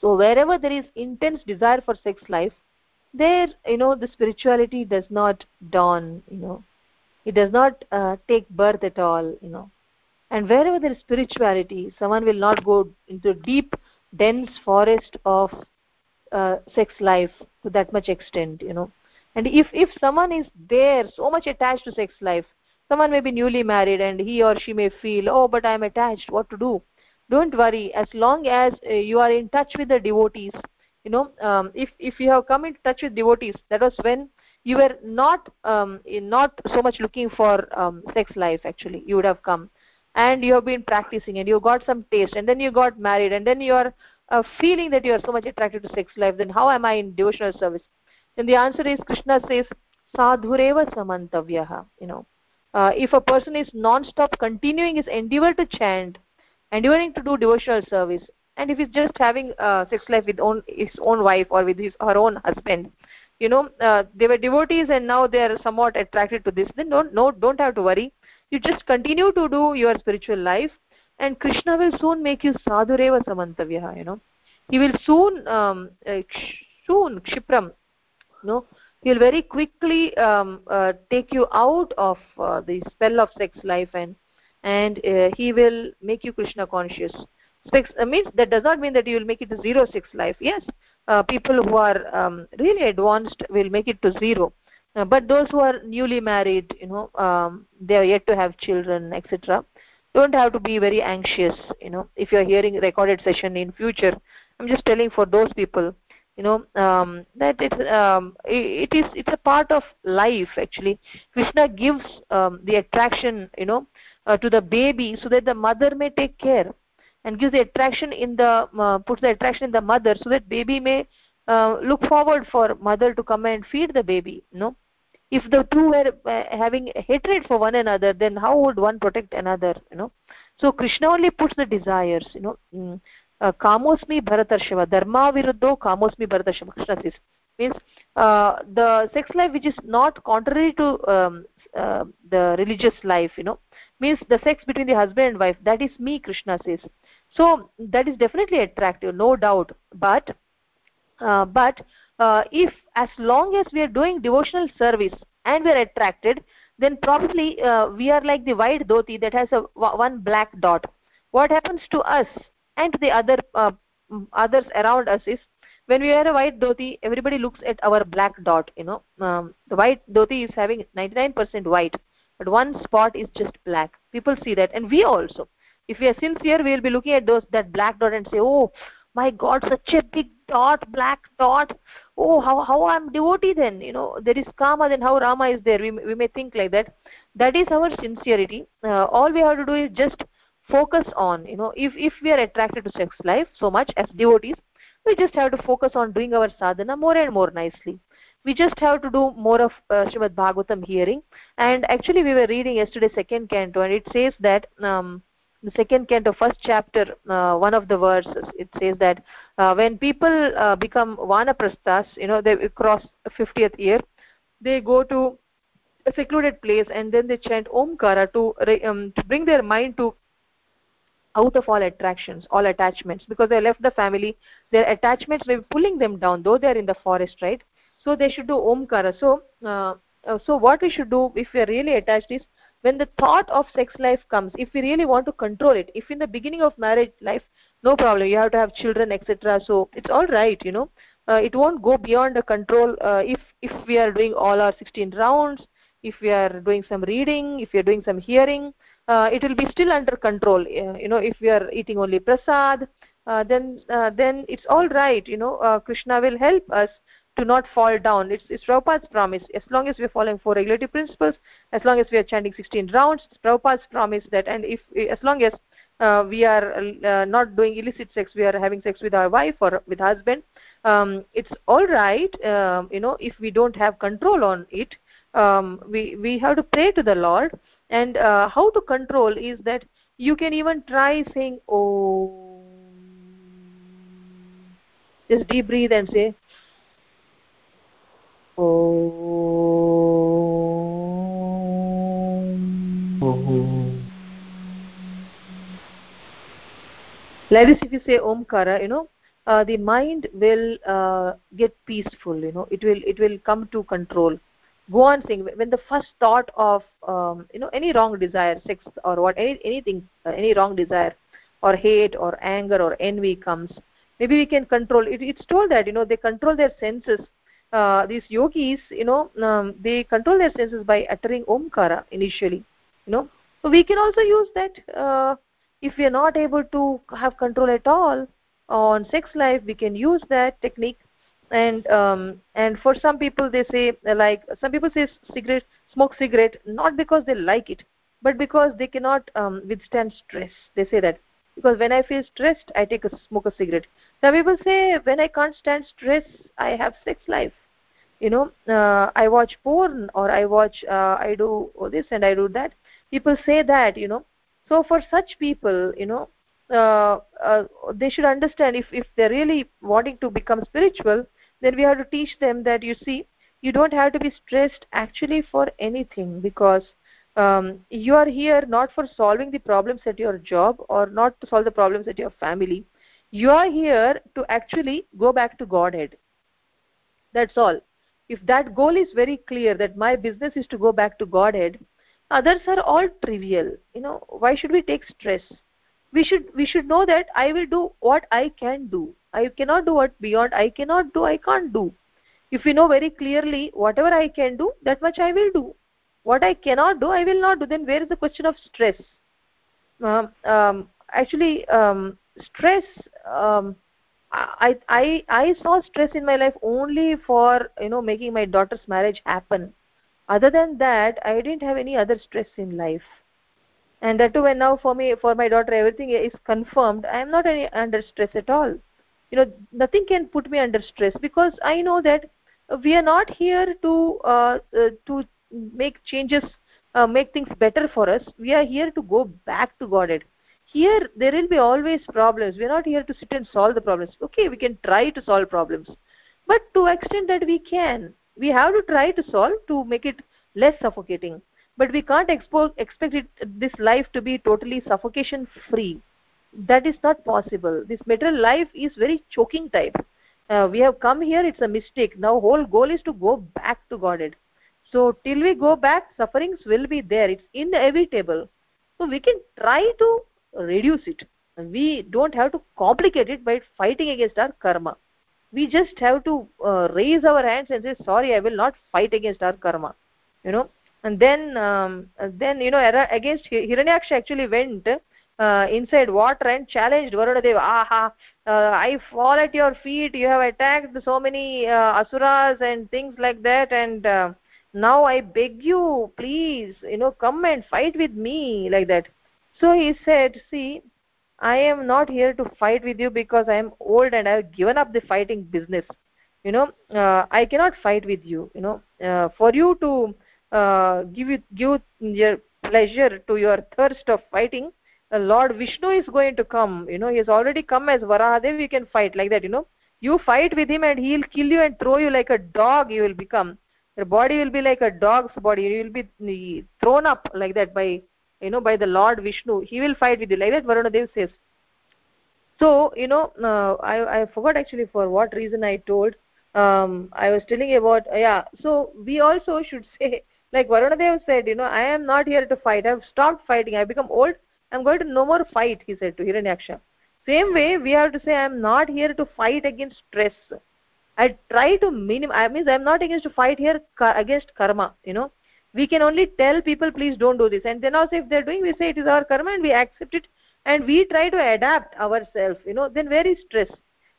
So wherever there is intense desire for sex life there you know the spirituality does not dawn you know. It does not uh, take birth at all you know. And wherever there is spirituality someone will not go into deep dense forest of uh, sex life to that much extent you know. And if if someone is there so much attached to sex life someone may be newly married and he or she may feel oh but i am attached. What to do? Don't worry. As long as uh, you are in touch with the devotees you know um, if if you have come in touch with devotees that was when you were not um, not so much looking for um, sex life actually you would have come. And you have been practicing and you got some taste and then you got married and then you are uh, feeling that you are so much attracted to sex life then how am i in devotional service? Then the answer is krishna says sadhureva samantavyah you know uh, if a person is non-stop continuing his endeavor to chant endeavoring to do devotional service and if he's just having uh, sex life with own, his own wife or with his her own husband you know uh, they were devotees and now they are somewhat attracted to this then don't no don't have to worry. You just continue to do your spiritual life and krishna will soon make you sadhureva samantavya you know. He will soon um, uh, soon kshipram you know he will very quickly um, uh, take you out of uh, the spell of sex life and and uh, he will make you krishna conscious. Sex uh, means that does not mean that you will make it to zero sex life. Yes uh, people who are um, really advanced will make it to zero. Uh, but those who are newly married you know um, they are yet to have children etc don't have to be very anxious you know. If you are hearing recorded session in future i'm just telling for those people you know um, that it's um, it, it is it's a part of life actually. Krishna gives um, the attraction you know uh, to the baby so that the mother may take care and gives the attraction in the uh, puts the attraction in the mother so that baby may uh, look forward for mother to come and feed the baby you know. If the two were uh, having hatred for one another then how would one protect another you know? So krishna only puts the desires you know. Mm, kamosmi bharatarshava dharma viruddho kamosmi bharatarshava krishna says means the sex life which is not contrary to um, the religious life you know means the sex between the husband and wife that is me krishna says so that is definitely attractive no doubt but uh, but uh, if as long as we are doing devotional service and we are attracted then probably uh, we are like the white dhoti that has a one black dot. What happens to us and the other uh, others around us is when we wear a white dhoti everybody looks at our black dot you know. Um, the white dhoti is having 99% white but one spot is just black. People see that and we also. If we are sincere we will be looking at those that black dot and say oh my god such a big dot black dot. Oh how how i'm devotee then you know. There is karma then how rama is there? We, we may think like that. That is our sincerity. Uh, all we have to do is just focus on you know if if we are attracted to sex life so much as devotees we just have to focus on doing our sadhana more and more nicely. We just have to do more of uh, Srimad Bhagavatam hearing. And actually we were reading yesterday second canto and it says that um, the second canto first chapter uh, one of the verses it says that uh, when people uh, become vanaprasthas you know they cross 50th year they go to a secluded place and then they chant omkara to um, to bring their mind to out of all attractions all attachments because they left the family their attachments may be pulling them down though they are in the forest right? So they should do omkara. So uh, uh, so what we should do if we are really attached is when the thought of sex life comes if we really want to control it if in the beginning of marriage life no problem you have to have children etc so it's all right you know. Uh, it won't go beyond the control uh, if if we are doing all our 16 rounds if we are doing some reading if we are doing some hearing it will be still under control uh, you know if we are eating only prasad uh, then uh, then it's all right you know krishna will help us to not fall down. It's, it's Prabhupada's promise. As long as we are following four regulative principles, as long as we are chanting 16 rounds, Prabhupada's promise that, and if as long as uh, we are uh, not doing illicit sex, we are having sex with our wife or with husband, um, it's all right. Um, you know, if we don't have control on it, um, we we have to pray to the Lord. And uh, how to control is that you can even try saying, "Oh." Just deep breathe and say Om. Oh. like this if you say omkara you know uh, the mind will uh, get peaceful you know it will it will come to control go on saying when the first thought of um, you know any wrong desire sex or what any, anything uh, any wrong desire or hate or anger or envy comes maybe we can control. It, it's told that you know they control their senses. Uh, these yogis you know um, they control their senses by uttering omkara initially you know. So we can also use that uh, if we are not able to have control at all on sex life we can use that technique and um, and for some people they say like some people say cigarette smoke cigarette not because they like it but because they cannot um, withstand stress. They say that. Because when i feel stressed i take a smoke a cigarette. Some people say when i can't stand stress i have sex life. You know uh, i watch porn or i watch uh, i do this and i do that. People say that you know. So for such people you know uh, uh, they should understand if if they're really wanting to become spiritual then we have to teach them that you see you don't have to be stressed actually for anything because um, you are here not for solving the problems at your job or not to solve the problems at your family. You are here to actually go back to godhead. That's all. If that goal is very clear that my business is to go back to godhead others are all trivial. You know why should we take stress we should we should know that i will do what i can do. I cannot do what beyond i cannot do i can't do. If we know very clearly whatever i can do that much i will do. What i cannot do i will not do. Then where is the question of stress? Um, um, actually um, stress um, I, I i saw stress in my life only for you know making my daughter's marriage happen. Other than that i didn't have any other stress in life and that too when now for me for my daughter everything is confirmed i am not any under stress at all. You know nothing can put me under stress because i know that we are not here to uh, uh, to make changes uh, make things better for us. We are here to go back to godhead here there will be always problems. We are not here to sit and solve the problems. Okay we can try to solve problems. But to extent that we can we have to try to solve to make it less suffocating but we can't expect it, this life to be totally suffocation free. That is not possible. This material life is very choking type. Uh, we have come here it's a mistake. Now whole goal is to go back to godhead. So till we go back sufferings will be there. It's inevitable. So we can try to reduce it. We don't have to complicate it by fighting against our karma. We just have to uh, raise our hands and say sorry i will not fight against our karma. You know and then um, then you know against hiranyaksha actually went uh, inside water and challenged varunadeva aha uh, i fall at your feet. You have attacked so many uh, asuras and things like that. And uh, now i beg you please you know come and fight with me like that. So he said see i am not here to fight with you because i am old and i have given up the fighting business. You know uh, i cannot fight with you you know uh, for you to uh, give you give your pleasure to your thirst of fighting uh, lord vishnu is going to come. You know he has already come as varahadev. You can fight like that you know. You fight with him and he'll kill you and throw you like a dog you will become. Your body will be like a dog's body. You will be thrown up like that by you know by the lord vishnu. He will fight with you. Like that varunadev says. So you know uh, i i forgot actually for what reason i told. Um i was telling about yeah. So we also should *laughs* say like varunadev said you know i am not here to fight. I have stopped fighting. I have become old. I'm going to no more fight he said to hiranyaksha same way we have to say i'm not here to fight against stress. I try to minim i mean i'm not against to fight here against karma you know. We can only tell people please don't do this. And then also if they're doing we say it is our karma and we accept it and we try to adapt ourselves you know. Then where is stress?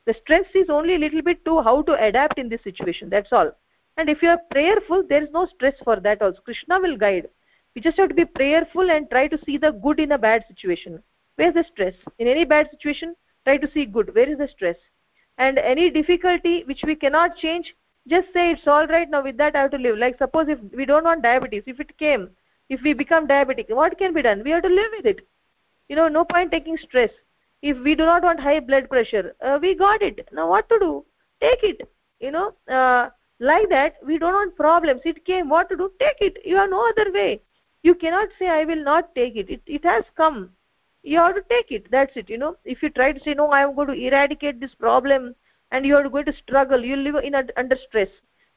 The stress is only a little bit to how to adapt in this situation. That's all and if you are prayerful there is no stress for that also. Krishna will guide. We just have to be prayerful and try to see the good in a bad situation. Where is the stress? In any bad situation try to see good. Where is the stress? And any difficulty which we cannot change just say it's all right now with that i have to live like suppose if we don't want diabetes if it came if we become diabetic what can be done? We have to live with it. You know no point taking stress. If we do not want high blood pressure uh, we got it. Now what to do? Take it. You know uh, like that we don't want problems. It came what to do? Take it. You have no other way. You cannot say i will not take it. It, it has come. You have to take it. That's it you know. If you try to say no i am going to eradicate this problem and you are going to struggle you live in under stress.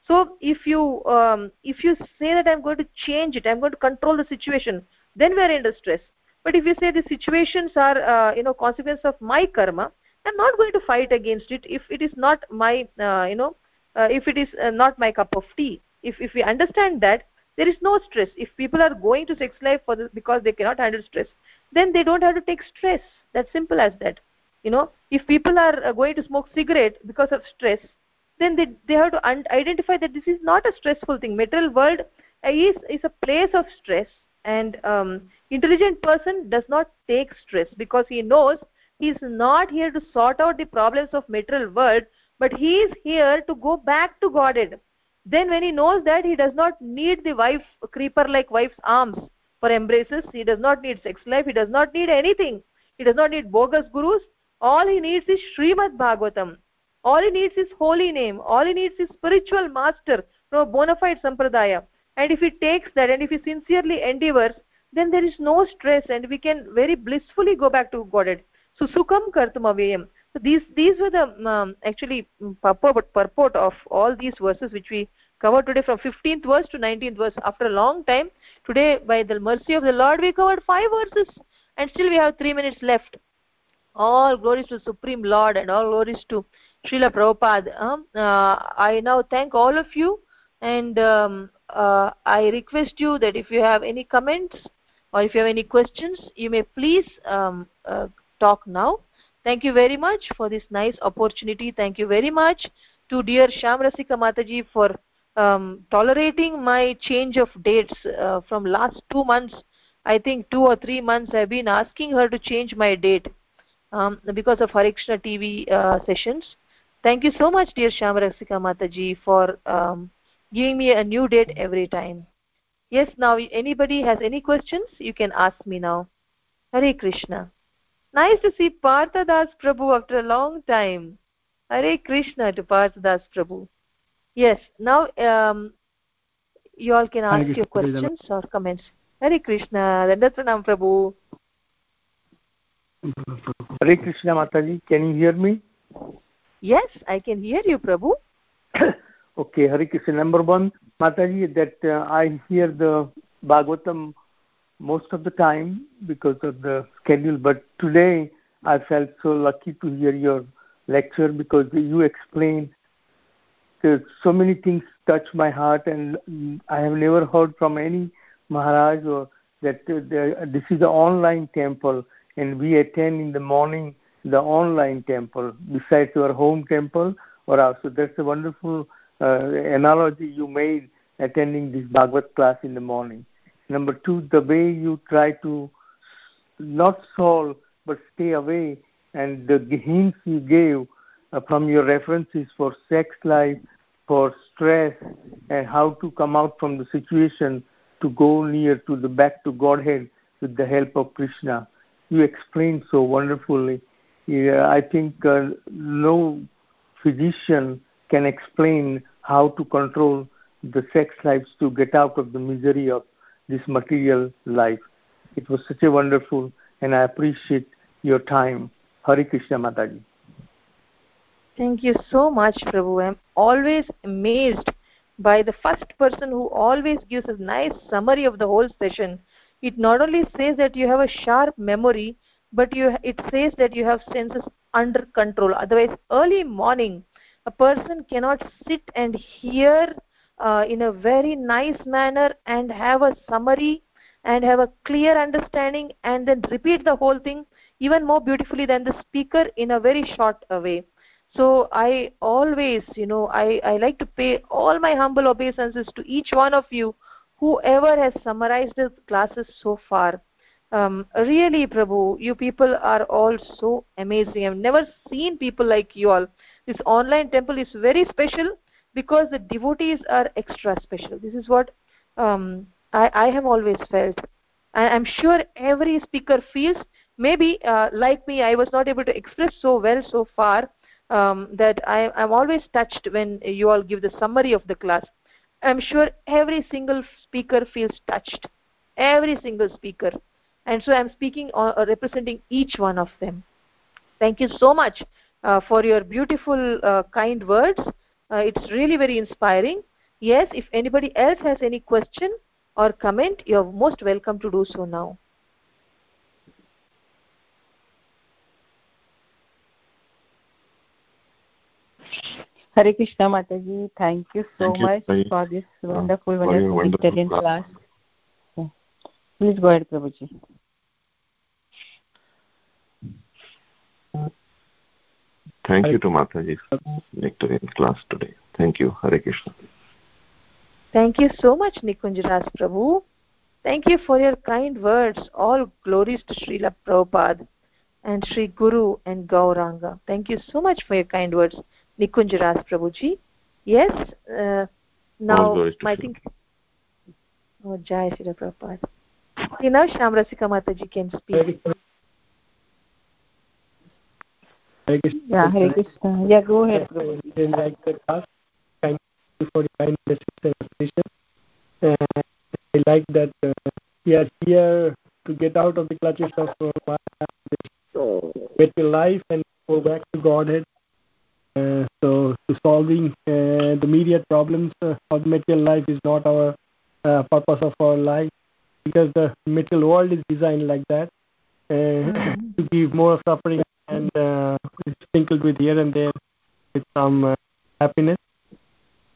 So if you um, if you say that i'm going to change it. I'm going to control the situation then we are under stress. But if you say the situations are uh, you know consequence of my karma i'm not going to fight against it if it is not my uh, you know uh, if it is uh, not my cup of tea. If if we understand that there is no stress. If people are going to sex life for because they cannot handle stress then they don't have to take stress. That's simple as that. You know if people are uh, going to smoke cigarette because of stress then they they have to identify that this is not a stressful thing. Material world is is a place of stress and um, intelligent person does not take stress because he knows he is not here to sort out the problems of material world but he is here to go back to godhead. Then when he knows that he does not need the wife creeper like wife's arms for embraces. He does not need sex life. He does not need anything. He does not need bogus gurus. All he needs is Srimad Bhagavatam. All he needs is holy name. All he needs is spiritual master from a bona fide sampradaya. and if he takes that and if he sincerely endeavors then there is no stress and we can very blissfully go back to godhead. So sukham kartum avyayam so these these were the um, actually purport, purport of all these verses which we covered today from 15th verse to 19th verse after a long time today by the mercy of the lord we covered five verses and still we have 3 minutes left all glories to supreme lord and all glories to Srila Prabhupada. Um, uh, I now thank all of you and um, uh, I request you that if you have any comments or if you have any questions, you may please um, uh, talk now. Thank you very much for this nice opportunity. Thank you very much to dear Shamrasika Mataji for um, tolerating my change of dates uh, from last two months. I think two or three months I've been asking her to change my date um, because of Harikrishna TV uh, sessions. Thank you so much, dear Shamarasika Mataji, for um, giving me a new date every time. Yes, now anybody has any questions, you can ask me now. Hare Krishna. Nice to see Parthadas Prabhu after a long time. Hare Krishna to Parthadas Prabhu. Yes, now um, you all can ask your questions or comments. Hare Krishna. Dandatranam Prabhu. Hare Krishna Mataji, can you hear me? Yes, I can hear you, Prabhu. *coughs* okay, Hare Krishna. Number one, Mataji, that uh, I hear the Bhagavatam most of the time because of the schedule, but today I felt so lucky to hear your lecture because you explained so many things touch my heart, and I have never heard from any Maharaj or that uh, this is an online temple, and we attend in the morning the online temple besides your home temple or also that's a wonderful uh, analogy you made attending this Bhagavad class in the morning. Number two, the way you try to not solve but stay away and the hints you gave uh, from your references for sex life, for stress, and how to come out from the situation to go near to the back to Godhead with the help of Krishna. You explained so wonderfully yeah, I think uh, no physician can explain how to control the sex lives to get out of the misery of this material life. It was such a wonderful, and I appreciate your time. Hari Krishna Mataji. Thank you so much, Prabhu. I'm always amazed by the first person who always gives a nice summary of the whole session. It not only says that you have a sharp memory, but you it says that you have senses under control otherwise early morning a person cannot sit and hear uh, in a very nice manner and have a summary and have a clear understanding and then repeat the whole thing even more beautifully than the speaker in a very short way. So i always you know i i like to pay all my humble obeisances to each one of you whoever has summarized the classes so far. Um, really prabhu you people are all so amazing. I've never seen people like you all. This online temple is very special because the devotees are extra special. This is what um, I, I have always felt. I, i'm sure every speaker feels maybe uh, like me i was not able to express so well so far um, that I, i'm always touched when you all give the summary of the class. I'm sure every single speaker feels touched. Every single speaker. And so i'm speaking uh, uh, representing each one of them. Thank you so much uh, for your beautiful uh, kind words Uh, it's really very inspiring yes if anybody else has any question or comment you're most welcome to do so now Hare Krishna Mataji, thank you so thank much you, for this wonderful, wonderful, wonderful class. class. Please go ahead, Prabhuji. Thank you to Mataji for Nectarian class today. Thank you. Hare Krishna. Thank you so much, Nikunjaras Prabhu. Thank you for your kind words. All glories to Srila Prabhupada and Sri Guru and Gauranga. Thank you so much for your kind words, Nikunjaras Prabhuji. Yes, uh, now I think. Oh, Jai Srila Prabhupada. You know, Shamrasika Mataji can speak. Yeah, Hare Krishna. Yeah, go ahead. Like the class, thank you for your kind message and appreciation. uh, I like that uh, we are here to get out of the clutches of uh, material life and go back to Godhead. Uh, so, to solving uh, the immediate problems uh, of material life is not our uh, purpose of our life because the material world is designed like that uh, mm-hmm. to give more suffering and uh, sprinkled with here and there with some uh, happiness.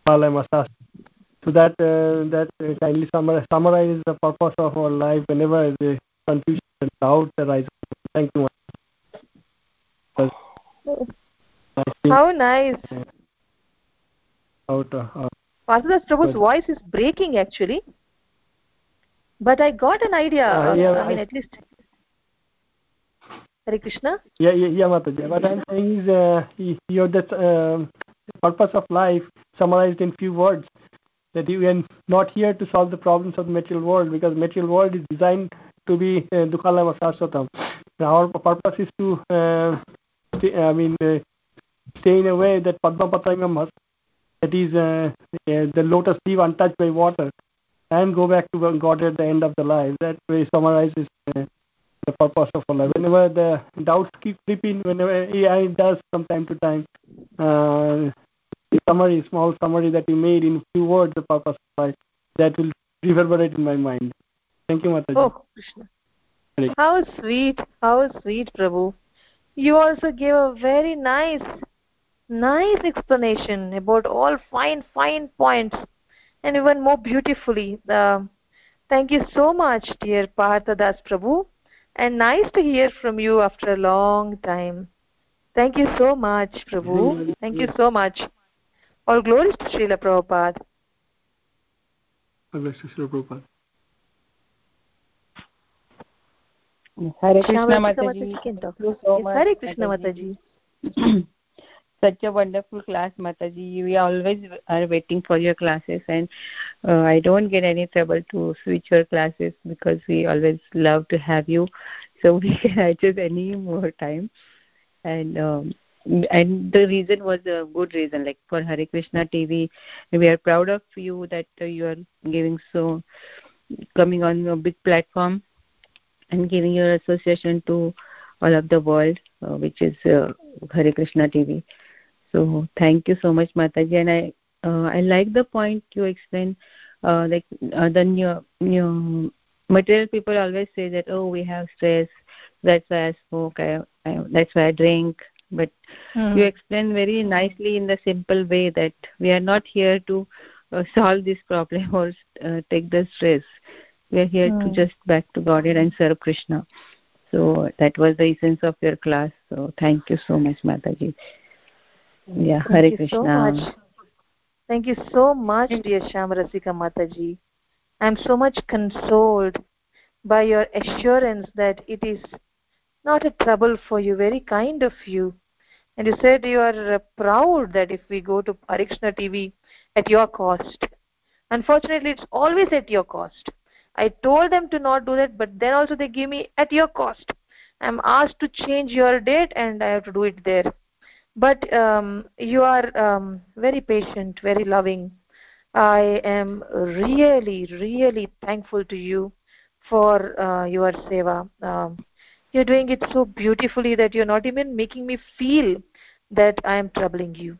So that uh, that uh, kindly summarize, summarize the purpose of our life whenever the confusion and doubt arises. Thank you. How nice. Out, uh, Vasudas Prabhu's voice is breaking actually. But I got an idea. Uh, yeah, I mean, I, at least. Hare Krishna? Yeah, yeah, yeah, Mataji. What I'm saying is, uh, you know, that uh, purpose of life summarized in few words. That you are not here to solve the problems of the material world because material world is designed to be uh, Dukhalayam. Our purpose is to, uh, stay, I mean, uh, stay in a way that Padma Patangam that is uh, uh, the lotus leaf untouched by water, and go back to God at the end of the life. That way summarizes uh, the purpose of life. Whenever the doubts keep creeping, whenever it does from time to time, uh, the summary, small summary that you made in few words, the purpose of life, that will reverberate in my mind. Thank you, Mataji. Oh, Krishna. How sweet, how sweet, Prabhu. You also gave a very nice nice explanation about all fine fine points and even more beautifully uh, thank you so much dear parthadas prabhu and nice to hear from you after a long time thank you so much prabhu thank you so much all glories to Srila Prabhupada. Prabhupada. Hare Krishna Mataji. Hare Krishna Mataji. Such a wonderful class mataji. We always are waiting for your classes and uh, i don't get any trouble to switch your classes because we always love to have you. *laughs* So we can adjust any more time. And um, and the reason was a good reason like for Hare Krishna TV we are proud of you that uh, you are giving so coming on a big platform and giving your association to all of the world uh, which is uh, Hare Krishna TV so thank you so much, Mataji. And I uh, I like the point you explained. Uh, like uh, the new, new material people always say that oh we have stress, that's why I smoke, I, I that's why I drink. But mm. you explain very nicely in the simple way that we are not here to uh, solve this problem *laughs* or uh, take the stress. We are here mm. to hmm. just back to God and serve Krishna. So that was the essence of your class. So thank you so much, Mataji. Yeah, Thank Hare Krishna. So much. Thank you so much, dear Shamarasika Mataji. I am so much consoled by your assurance that it is not a trouble for you, very kind of you. And you said you are uh, proud that if we go to Hare Krishna TV at your cost. Unfortunately, it's always at your cost. I told them to not do that, but then also they give me at your cost. I'm asked to change your date and I have to do it there but um, you are um, very patient very loving. I am really really thankful to you for uh, your seva. Um, you're doing it so beautifully that you're not even making me feel that i am troubling you.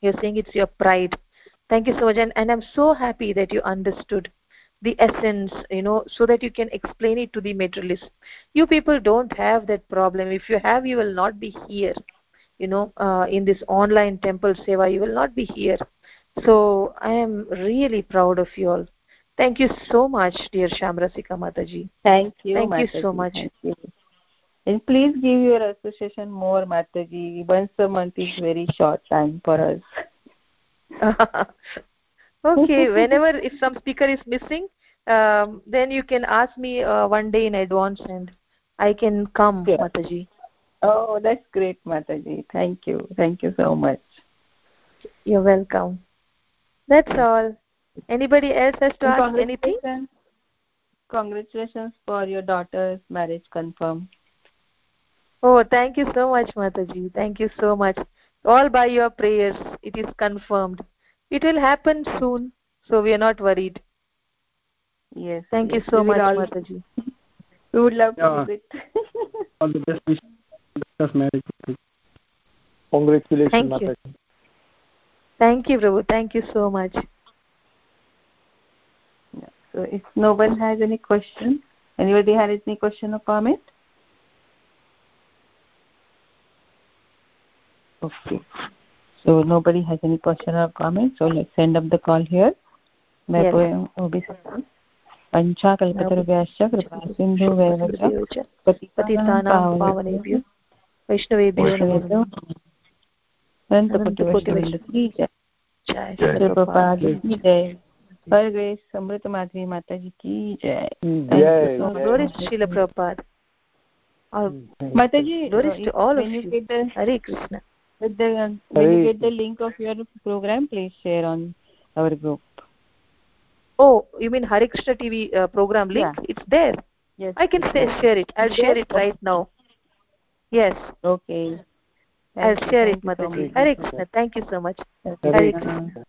You're saying it's your pride. Thank you so much. And, and i'm so happy that you understood the essence you know so that you can explain it to the materialist. You people don't have that problem. If you have you will not be here you know uh, in this online temple seva you will not be here. So i am really proud of you all. Thank you so much dear shamrasika mataji. Thank you thank mataji. you so much. You. and please give your association more mataji. Once a month is very short time for us. *laughs* Okay whenever if some speaker is missing um, then you can ask me uh, one day in advance and i can come yeah. mataji Oh, that's great, Mataji. Thank you. Thank you so much. You're welcome. That's all. Anybody else has to ask anything? Congratulations for your daughter's marriage confirmed. Oh, thank you so much, Mataji. Thank you so much. All by your prayers, it is confirmed. It will happen soon, so we are not worried. Yes. Thank yes. you so we much, all, Mataji. *laughs* We would love Yeah. to visit. All the best wishes Discuss marriage. Congratulations, Thank you. Mataji. Thank you, Prabhu. Thank you so much. Yeah. So if no one has any question, anybody has any question or comment? Okay. So nobody has any question or comment, so let's end up the call here. मैं Yes. वो भी पञ्चाकल्पतरुभ्यश्च कृपासिन्धुभ्यः च च पतितानां पतितानां पावनेभ्यो पावनेभ्यो वैष्णवेभ्यो हर ग्रेस अमृत माधवी माता जी की जय शिल प्रपात और माता जी all Hare Krishna with the uh, when you get the link of your program please share on our group oh you mean hari krishna tv uh, program link yeah. it's there yes i can say, share it i'll share it right now Yes, okay I'll Thank you, share thank it, you so much. Hare Krishna. Thank you so much. Hare Krishna.